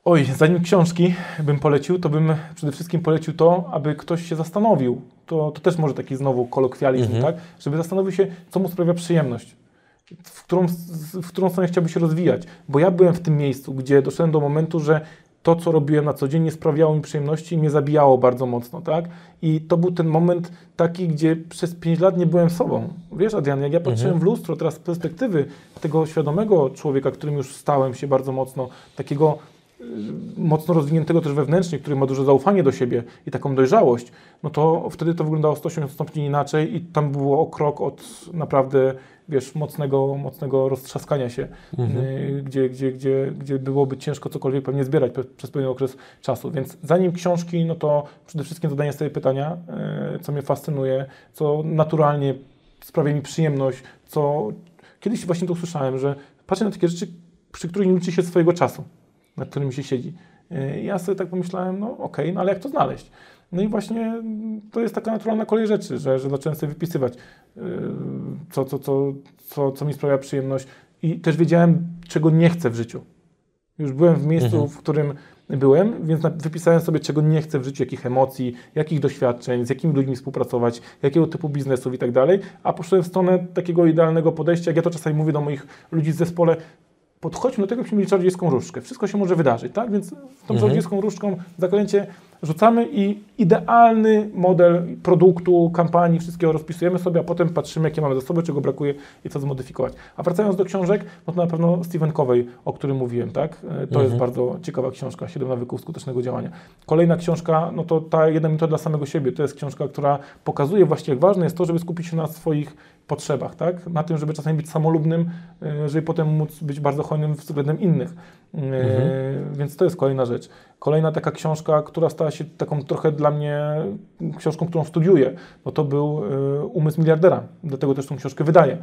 Oj, zanim książki bym polecił, to bym przede wszystkim polecił to, aby ktoś się zastanowił. To, to też może taki znowu kolokwializm, Mhm. tak? Żeby zastanowił się, co mu sprawia przyjemność. W którą, w którą stronę chciałby się rozwijać. Bo ja byłem w tym miejscu, gdzie doszedłem do momentu, że to, co robiłem na co dzień, nie sprawiało mi przyjemności i mnie zabijało bardzo mocno, tak? I to był ten moment taki, gdzie przez 5 lat nie byłem sobą. Wiesz, Adrian, jak ja patrzyłem w lustro teraz z perspektywy tego świadomego człowieka, którym już stałem się bardzo mocno, takiego mocno rozwiniętego też wewnętrznie, który ma duże zaufanie do siebie i taką dojrzałość, no to wtedy to wyglądało 180 stopni inaczej i tam było o krok od naprawdę, wiesz, mocnego, mocnego roztrzaskania się, y, gdzie, gdzie, gdzie, gdzie byłoby ciężko cokolwiek pewnie zbierać przez pewien okres czasu. Więc zanim książki, no to przede wszystkim zadanie sobie pytania, y, co mnie fascynuje, co naturalnie sprawia mi przyjemność, co kiedyś właśnie to usłyszałem, że patrzę na takie rzeczy, przy których nie liczy się swojego czasu, nad którymi się siedzi. Yy, Ja sobie tak pomyślałem, no okej, no ale jak to znaleźć? No i właśnie to jest taka naturalna kolej rzeczy, że, że zacząłem sobie wypisywać, yy, co, co, co, co, co mi sprawia przyjemność i też wiedziałem, czego nie chcę w życiu. Już byłem w miejscu, w którym byłem, więc na- wypisałem sobie, czego nie chcę w życiu, jakich emocji, jakich doświadczeń, z jakimi ludźmi współpracować, jakiego typu biznesów i tak dalej, a poszedłem w stronę takiego idealnego podejścia, jak ja to czasami mówię do moich ludzi w zespole, podchodźmy do tego, jakbyśmy mieli czarodziejską różdżkę. Wszystko się może wydarzyć, tak? Więc tą czarodziejską różdżką zaklęcie rzucamy i idealny model produktu, kampanii, wszystkiego rozpisujemy sobie, a potem patrzymy, jakie mamy zasoby, czego brakuje i co zmodyfikować. A wracając do książek, no to na pewno Stephen Covey, o którym mówiłem, tak? E, To jest bardzo ciekawa książka, 7 nawyków skutecznego działania. Kolejna książka, no to ta jedna minuta dla samego siebie, to jest książka, która pokazuje właśnie, jak ważne jest to, żeby skupić się na swoich potrzebach, tak? Na tym, żeby czasami być samolubnym, e, żeby potem móc być bardzo hojnym względem innych. E, Więc to jest kolejna rzecz. Kolejna taka książka, która stała się taką trochę dla mnie książką, którą studiuję, no to był e, Umysł miliardera. Dlatego też tą książkę wydaję,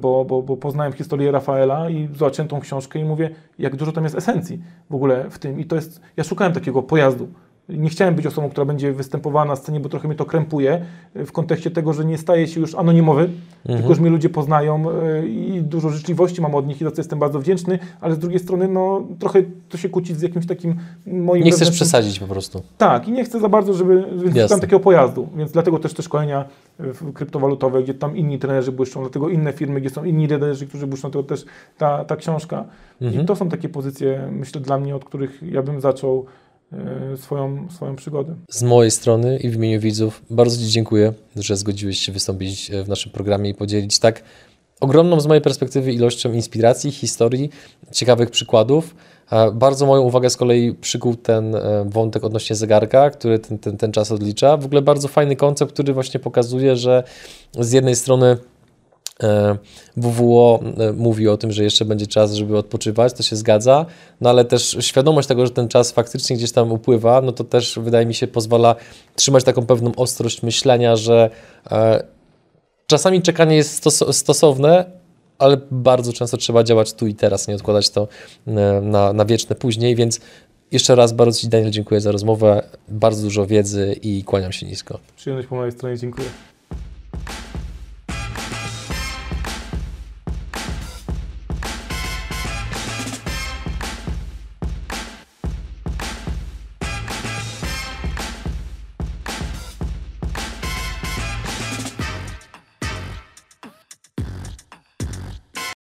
bo, bo, bo poznałem historię Rafaela i zobaczyłem tą książkę i mówię, jak dużo tam jest esencji w ogóle w tym. I to jest, ja szukałem takiego pojazdu. Nie chciałem być osobą, która będzie występowała na scenie, bo trochę mnie to krępuje e, w kontekście tego, że nie staje się już anonimowy, tylko że mnie ludzie poznają e, i dużo życzliwości mam od nich i za co jestem bardzo wdzięczny, ale z drugiej strony no, trochę to się kłóci z jakimś takim moim Nie chcesz przesadzić po prostu. tak, i nie chcę za bardzo, żeby więc szukam takiego pojazdu, więc dlatego też te szkolenia kryptowalutowe, gdzie tam inni trenerzy błyszczą, dlatego inne firmy, gdzie są inni trenerzy, którzy błyszczą, dlatego też ta, ta książka. I to są takie pozycje, myślę, dla mnie, od których ja bym zaczął swoją, swoją przygodę. Z mojej strony i w imieniu widzów bardzo Ci dziękuję, że zgodziłeś się wystąpić e, w naszym programie i podzielić tak ogromną z mojej perspektywy ilością inspiracji, historii, ciekawych przykładów. E, Bardzo moją uwagę z kolei przykuł ten e, wątek odnośnie zegarka, który ten, ten, ten czas odlicza. W ogóle bardzo fajny koncept, który właśnie pokazuje, że z jednej strony e, WWO e, mówi o tym, że jeszcze będzie czas, żeby odpoczywać, to się zgadza, no ale też świadomość tego, że ten czas faktycznie gdzieś tam upływa, no to też wydaje mi się pozwala trzymać taką pewną ostrość myślenia, że e, czasami czekanie jest stos- stosowne, ale bardzo często trzeba działać tu i teraz, nie odkładać to e, na, na wieczne później, więc jeszcze raz bardzo Ci Daniel dziękuję za rozmowę, bardzo dużo wiedzy i kłaniam się nisko. Przyjemność po mojej stronie, dziękuję.